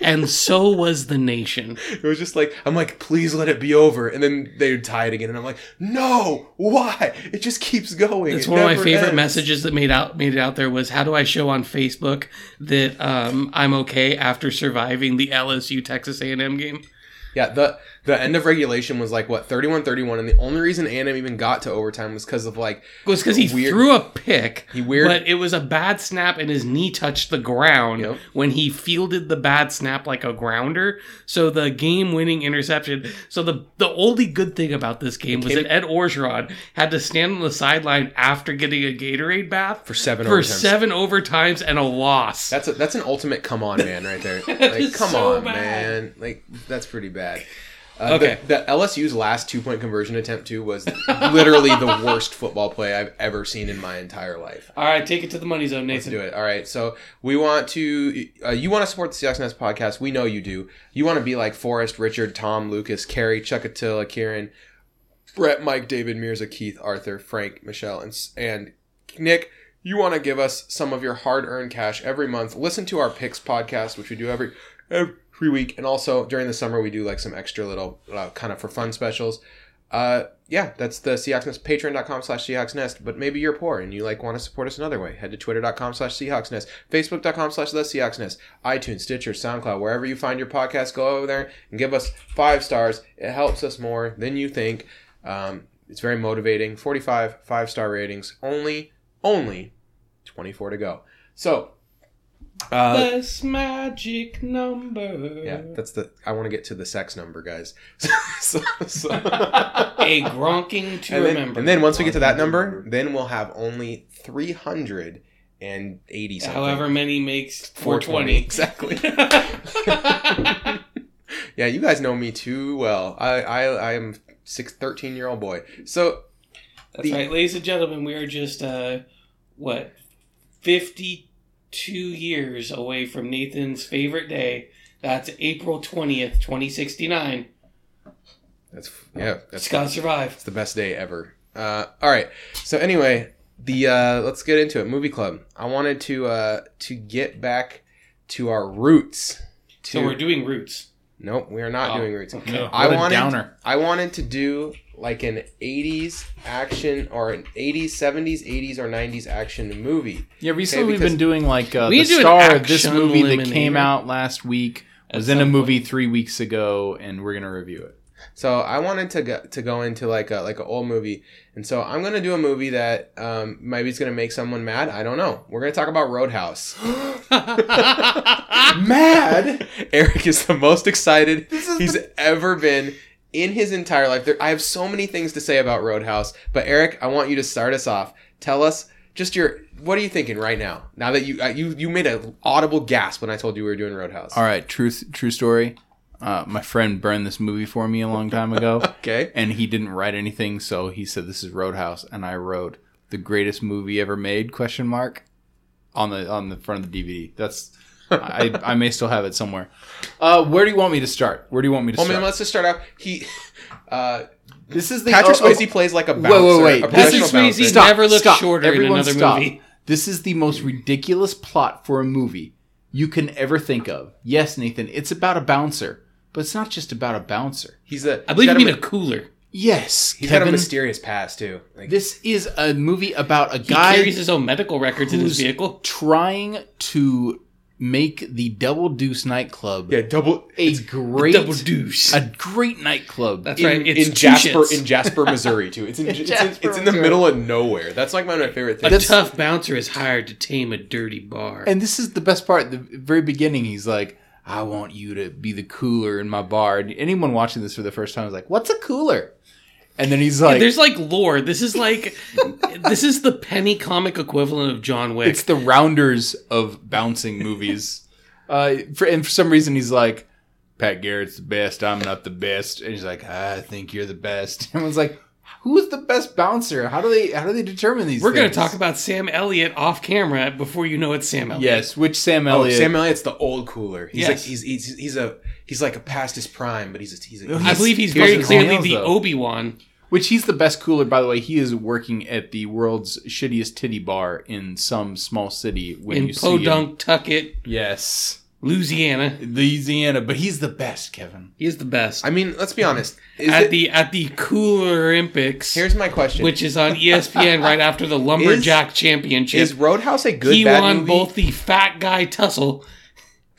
and so was the nation. It was just like I'm like, please let it be over, and then they would tie it again, and I'm like, no, why? It just keeps going. It's It one of my favorite ends. messages that made out made it out there was how do I show on Facebook that um, I'm okay after surviving the LSU Texas A&M game? Yeah, the the end of regulation was like what 31-31, and the only reason A&M even got to overtime was because of like It was because he Weird- threw a pick. He weird- but it was a bad snap, and his knee touched the ground Yep. when he fielded the bad snap like a grounder. So the game-winning interception. So the the only good thing about this game was that Ed Orgeron had to stand on the sideline after getting a Gatorade bath for seven for overtimes. seven overtimes and a loss. That's a, that's an ultimate come on man right there. Like come so on bad. man, like that's pretty bad. Uh, Okay. The, the LSU's last two point conversion attempt too was literally the worst football play I've ever seen in my entire life. All right, take it to the money zone, Let's do it. All right. So we want to. Uh, you want to support the Seahawks Nest podcast. We know you do. You want to be like Forrest, Richard, Tom, Lucas, Carrie, Chuckatilla, Kieran, Brett, Mike, David, Mirza, Keith, Arthur, Frank, Michelle, and and Nick. You want to give us some of your hard-earned cash every month. Listen to our picks podcast, which we do every every week, and also during the summer we do like some extra little uh, kind of for fun specials. Uh, yeah, that's the Seahawks Nest, patreon.com slash Seahawks Nest. But maybe you're poor and you like want to support us another way. Head to twitter.com slash Seahawks Nest, facebook.com slash the Seahawks Nest, iTunes, Stitcher, SoundCloud, wherever you find your podcast, go over there and give us five stars. It helps us more than you think. Um, it's very motivating. 45 five star ratings, only, only 24 to go. So, uh, This magic number. yeah, that's the, I want to get to the sex number, guys. so, so- a gronking to and then, and then once we get to that number, then we'll have only 380 something. however many makes 420. Exactly. yeah, you guys know me too well. I I, I am six, 13 year old boy. So That's The- right, ladies and gentlemen. We are just uh, what, 52 years away from Nathan's favorite day. That's April 20th, 2069. That's yeah. That's It's gotta survive. It's the best day ever. Uh, all right. So anyway, the uh, let's get into it. Movie club. I wanted to uh, to get back to our roots. To, So we're doing roots. nope, we are not Oh, doing roots. okay. I What a wanted downer. I wanted to do like an 80s action or an 80s, 70s, 80s or 90s action movie. Yeah, recently Okay, we've been doing like uh, We the do an star of this action movie that came out last week was in a movie point. three weeks ago, and we're gonna review it. So I wanted to go, to go into like a like an old movie, and so I'm gonna do a movie that um, maybe it's gonna make someone mad. I don't know. We're gonna talk about Roadhouse. mad. Eric is the most excited he's ever been in his entire life. There, I have so many things to say about Roadhouse, but Eric, I want you to start us off. Tell us just your what are you thinking right now? Now that you uh, you you made an audible gasp when I told you we were doing Roadhouse. All right, truth, true story. Uh, my friend burned this movie for me a long time ago, Okay. and he didn't write anything, so he said this is Roadhouse, and I wrote the greatest movie ever made? Question mark on the on the front of the DVD. That's I, I may still have it somewhere. Uh, where do you want me to start? Where do you want me to Well, I start? mean, let's just start out. He, uh, this is the Patrick oh, oh, Swayze plays like a Wait, bouncer. wait, wait. A Patrick professional Swayze bouncer. Stop. never looked shorter in another movie. This is the most ridiculous plot for a movie you can ever think of. Yes, Nathan, it's about a bouncer, but it's not just about a bouncer. He's a. I believe you he's mean got a cooler. Yes, He's got a Kevin, mysterious past too. Like, this is a movie about a He guy carries his own medical records in his who's vehicle. trying to make the Double Deuce nightclub yeah, double a great Double deuce. a great nightclub. That's in, right. It's in two Jasper shits. in Jasper, Missouri too. It's in, it's, in, Jasper, it's in the Missouri. middle of nowhere. That's like one of my favorite things. A things. tough bouncer is hired to tame a dirty bar. And this is the best part. The very beginning, he's like, "I want you to be the cooler in my bar." And anyone watching this for the first time is like, "What's a cooler?" And then he's like, There's like lore. This is like this is the penny comic equivalent of John Wick. "It's the rounders of bouncing movies." Uh, for, and for some reason, he's like, "Pat Garrett's the best. I'm not the best." And he's like, "I think you're the best." And everyone's like, "Who is the best bouncer? How do they how do they determine these?" We're going to talk about Sam Elliott off camera before you know it's Sam Elliott. Yes, which Sam Oh, Elliott? Sam Elliott's the old cooler. He's Yes. like he's, he's he's a he's like a past his prime, but he's a, he's a, I believe he's He very clearly the. Obi Wan. Which he's the best cooler, by the way. He is working at the world's shittiest titty bar in some small city. When in you see him. Podunk, Tuckett, yes, Louisiana. Louisiana. But he's the best, Kevin. He is the best. I mean, let's be honest. Is at it- the at the Cooler Olympics, here's my question: which is on ESPN right after the Lumberjack Championship. is Roadhouse a good he bad won movie? both the fat guy tussle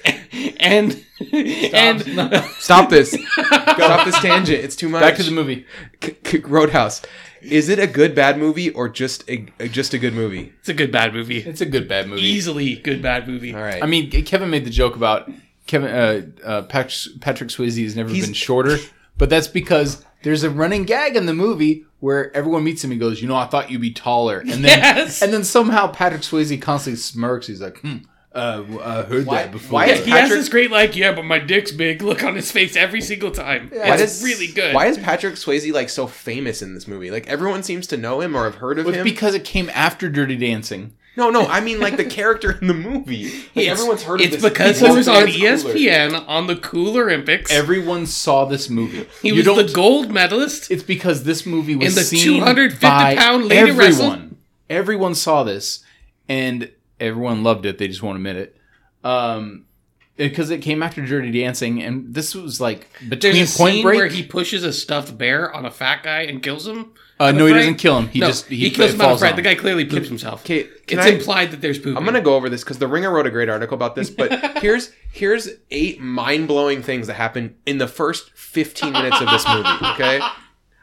and and Stop this! Stop this tangent. It's too much. Back to the movie. C- C- Roadhouse. Is it a good bad movie or just a just a good movie? it's a good bad movie. It's a good bad movie. Easily good bad movie. All right. I mean, Kevin made the joke about Kevin uh, uh, Patrick, Patrick Swayze has never He's- been shorter, but that's because there's a running gag in the movie where everyone meets him and goes, "You know, I thought you'd be taller," and then Yes. and then somehow Patrick Swayze constantly smirks. He's like, "Hmm, uh, I heard Why- that before." why Yeah, is he has this great like, yeah, but my dick's big. Look on his face every single time. Why it's does- really good. Why is Patrick Swayze like so famous in this movie? Like everyone seems to know him or have heard of It's him. because it came after Dirty Dancing. no, no, I mean like the character in the movie. Like everyone's heard of It's this. because he was on E it's cooler. ESPN on the Cool Olympics. Everyone saw this movie. he You was don't- the gold medalist. It's because this movie was In the seen 250 by pound lady everyone. wrestle? Everyone saw this, and everyone loved it. They just won't admit it. Um, because it came after Dirty Dancing, and this was like There's a Point scene Break. where he pushes a stuffed bear on a fat guy and kills him. uh, no, he doesn't kill him. He no, just he, he kills him out of falls fright. on The guy clearly poops himself. Okay, can it's I- implied that there's poop. I'm gonna go over this because the Ringer wrote a great article about this. But here's here's eight mind blowing things that happen in the first 15 minutes of this movie. Okay,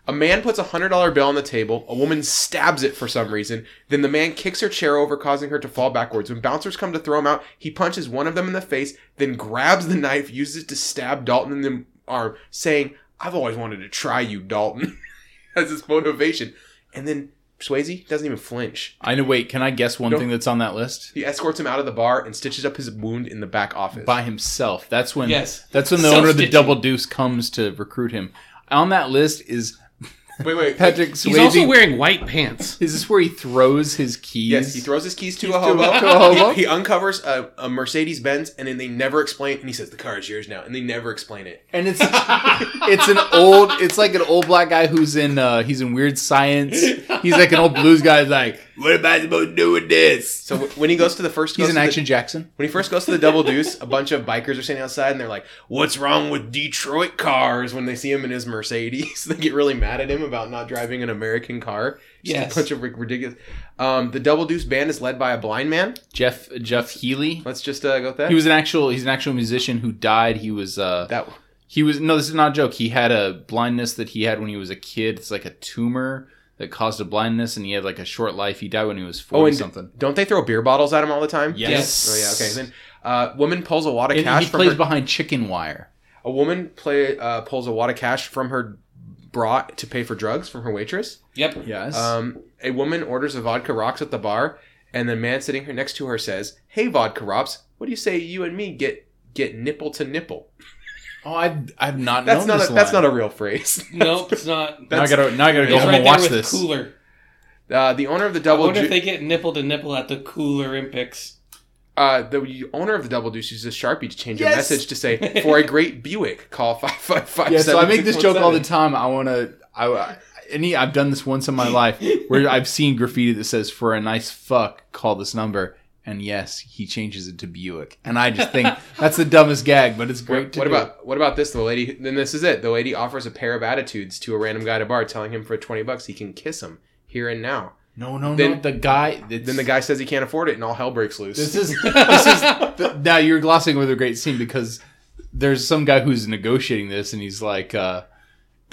a man puts a hundred dollar bill on the table. A woman stabs it for some reason. Then the man kicks her chair over, causing her to fall backwards. When bouncers come to throw him out, he punches one of them in the face, then grabs the knife, uses it to stab Dalton in the arm, saying, "I've always wanted to try you, Dalton." As his motivation, and then Swayze doesn't even flinch. I know. Wait, can I guess one No. thing that's on that list? He escorts him out of the bar and stitches up his wound in the back office. By himself. That's when. Yes. That's when the owner of the Double Deuce comes to recruit him. On that list is Wait, wait. Patrick He's Swayze. also wearing white pants. Is this where he throws his keys? Yes, he throws his keys to Keys a to hobo. to a hobo? He, he uncovers a, a Mercedes Benz, and then they never explain. And he says, "The car is yours now," and they never explain it. and it's it's an old it's like an old black guy who's in uh he's in weird science he's like an old blues guy like what am i supposed to do with this So w- when he goes to the first, he's an to the- action jackson when he first goes to the Double Deuce, a bunch of bikers are standing outside, and they're like, "What's wrong with Detroit cars?" When they see him in his Mercedes, they get really mad at him about not driving an American car. Just Yes. a bunch of ridiculous. Um, the Double Deuce band is led by a blind man. jeff jeff healey Let's just uh, go with that. he was an actual he's an actual musician who died he was uh that. he was no this is not a joke he had a blindness that he had when he was a kid it's like a tumor that caused a blindness and he had like a short life he died when he was 40 Oh, and something don't they throw beer bottles at him all the time? yes Oh yeah. Okay. Then, uh, woman pulls a wad of and cash he from plays her. behind chicken wire A woman play uh, pulls a wad of cash from her bra to pay for drugs from her waitress. Yep. yes Um, a woman orders a vodka rocks at the bar, and the man sitting here next to her says, "Hey, vodka rocks, what do you say you and me get get nipple to nipple?" Oh i've i've not That's known not this a, that's not a real phrase. Nope, it's not. now i gotta now i gotta go home right and watch this Cooler. Uh, the owner of the double. I double wonder Ju- if they get nipple to nipple at the Cooler Olympics. uh, the owner of the double deuce uses a sharpie to change Yes. a message to say, "For a great Buick, call five five five." Yeah, so I make this joke all the time. I want to. I, I any I've done this once in my life where I've seen graffiti that says "for a nice fuck, call this number." And yes, he changes it to Buick, and I just think that's the dumbest gag, but it's great. What, to what do. about what about this? The lady. Then this is it. The lady offers a pair of attitudes to a random guy at a bar, telling him for twenty bucks he can kiss him here and now. No, no, no. Then- The guy. Then the guy says he can't afford it, and all hell breaks loose. This is this is the, now you're glossing over the great scene because there's some guy who's negotiating this, and he's like, uh,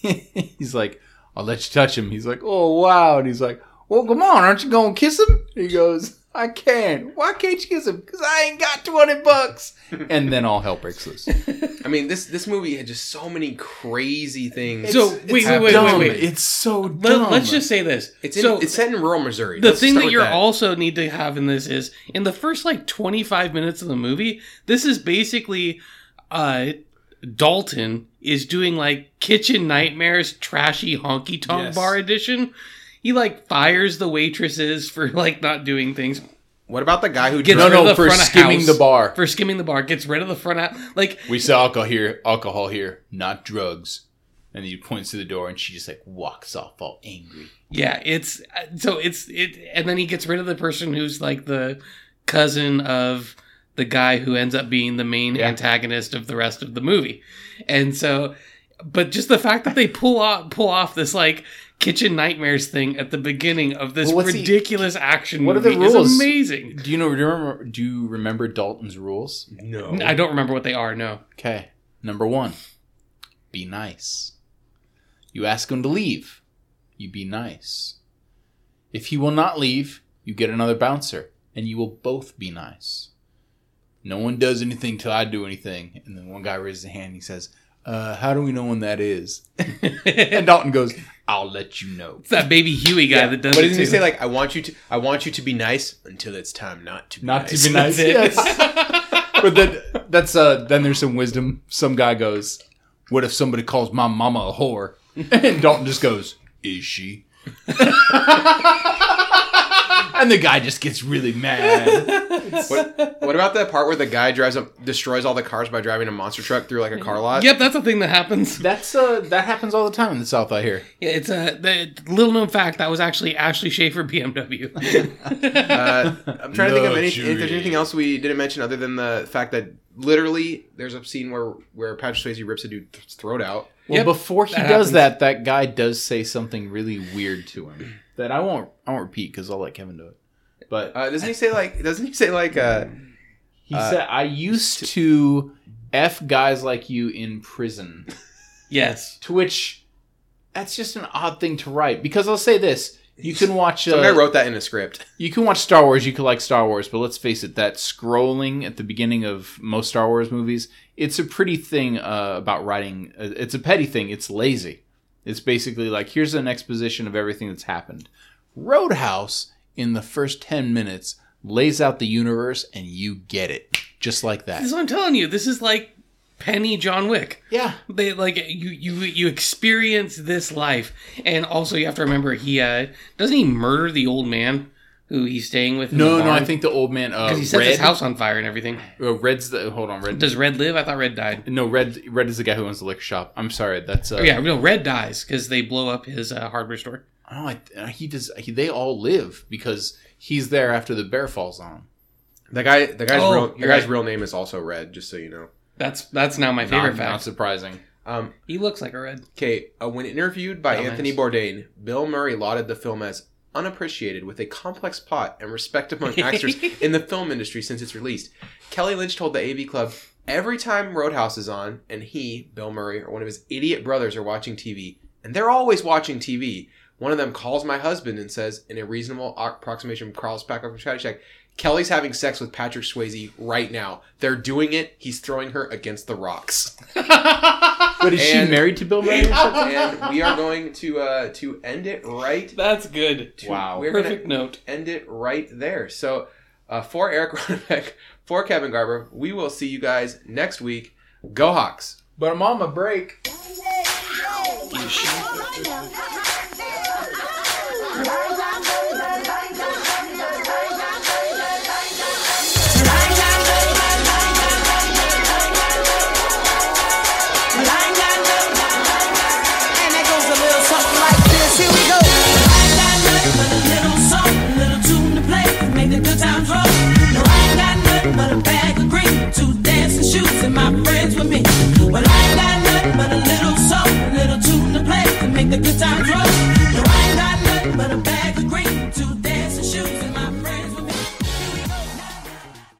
he's like, "I'll let you touch him." He's like, "Oh wow," and he's like, "Well, come on, aren't you gonna kiss him?" He goes, "I can't. Why can't you kiss him? Because I ain't got twenty bucks." And then all hell breaks loose. I mean, this this movie had just so many crazy things. So, It's- wait, it's wait, wait, dumb. wait, wait. It's so dumb. Let, us just say this. it's in, so it's set in rural Missouri. the Let's thing start that with you also need to have in this is in the first like 25 minutes of the movie this is basically uh dalton is doing like kitchen nightmares trashy honky tonk Yes. bar edition he like fires the waitresses for like not doing things What about the guy who gets no, rid of no, the for front of skimming house. the bar. for skimming the bar gets rid of the front out like We sell alcohol here, alcohol here, not drugs. And he points to the door, and she just like walks off all angry. Yeah, it's so it's it, and then he gets rid of the person who's like the cousin of the guy who ends up being the main Yeah. antagonist of the rest of the movie, and so, but just the fact that they pull off pull off this like kitchen nightmares thing at the beginning of this Well, what's he- ridiculous action What are the movie is rules? amazing. Do you know? Do you remember? Do you remember Dalton's rules? no. I don't remember what they are. No, Okay. Number one, be nice. You ask him to leave. You be nice. If he will not leave, you get another bouncer, and you will both be nice. No one does anything till I do anything. And then one guy raises a hand. And he says, uh, "How do we know when that is?" and Dalton goes, "I'll let you know." that baby Huey guy Yeah. that does But it doesn't he say like I want you to I want you to be nice until it's time not to be Not nice. to be nice. That's yes. but then that's uh then there's some wisdom. Some guy goes, "What if somebody calls my mama a whore?" And Dalton just goes, "Is she?" And the guy just gets really mad. What, what about the part where the guy drives up destroys all the cars by driving a monster truck through like a car lot? Yep, that's a thing that happens. That's uh that happens all the time in the South. I hear. Yeah, it's a the little known fact that was actually Ashley Schaefer BMW. Uh, I'm trying to think of any, if there's anything else we didn't mention other than the fact that literally there's a scene where where Patrick Swayze rips a dude's throat out. Well, Yep, before he that does happens. that, that guy does say something really weird to him that I won't I won't repeat because I'll let Kevin do it. But Uh, doesn't he say like? Doesn't he say like? Uh, he uh, said, "I used to f guys like you in prison." yes. To which, that's just an odd thing to write. Because I'll say this: you can watch, uh, wrote that in a script. you can watch Star Wars. You could like Star Wars, but let's face it: that scrolling at the beginning of most Star Wars movies, it's a pretty thing uh, about writing. uh, It's a petty thing. It's lazy. It's basically like here's an exposition of everything that's happened. Roadhouse in the first ten minutes lays out the universe, and you get it just like that. This is what I'm telling you. This is like Penny John Wick. Yeah. They like you you you experience this life, and also you have to remember he uh doesn't he murder the old man who he's staying with? in No, the no, I think the old man. Uh, because he sets Red. his house on fire and everything. Uh, Red's the. Hold on, Red. Does Red live? I thought Red died. no, Red. Red is the guy who owns the liquor shop. I'm sorry. That's. Uh, Oh, yeah, no, Red dies because they blow up his uh, hardware store. Oh, I, uh, he does. He, they all live because he's there after the bear falls on him. The guy, the guy's Oh, real, the guy's right. real name is also Red. Just so you know. That's that's now my favorite Not, not surprising. Um, He looks like a Red. Okay, uh, when interviewed by Oh, Anthony nice. Bourdain, Bill Murray lauded the film as unappreciated with a complex plot and respect among actors in the film industry since its release. Kelly Lynch told the AV Club, every time Roadhouse is on and he, Bill Murray, or one of his idiot brothers are watching TV, and they're always watching TV, one of them calls my husband and says, in a reasonable approximation from Carl Spackler from Caddyshack, Kelly's having sex with Patrick Swayze right now. They're doing it. He's throwing her against the rocks. But is she married to Bill Murray? or something? and we are going to uh, to end it right. That's good. To, Wow. we're Perfect gonna note. end it right there. So, uh, for Eric Ronnebeck, for Kevin Garber, we will see you guys next week. Go Hawks! but I'm on my break. You choosing my friends with me. Well, I ain't got nothing but a little soul, a little tune to play to make the good times roll.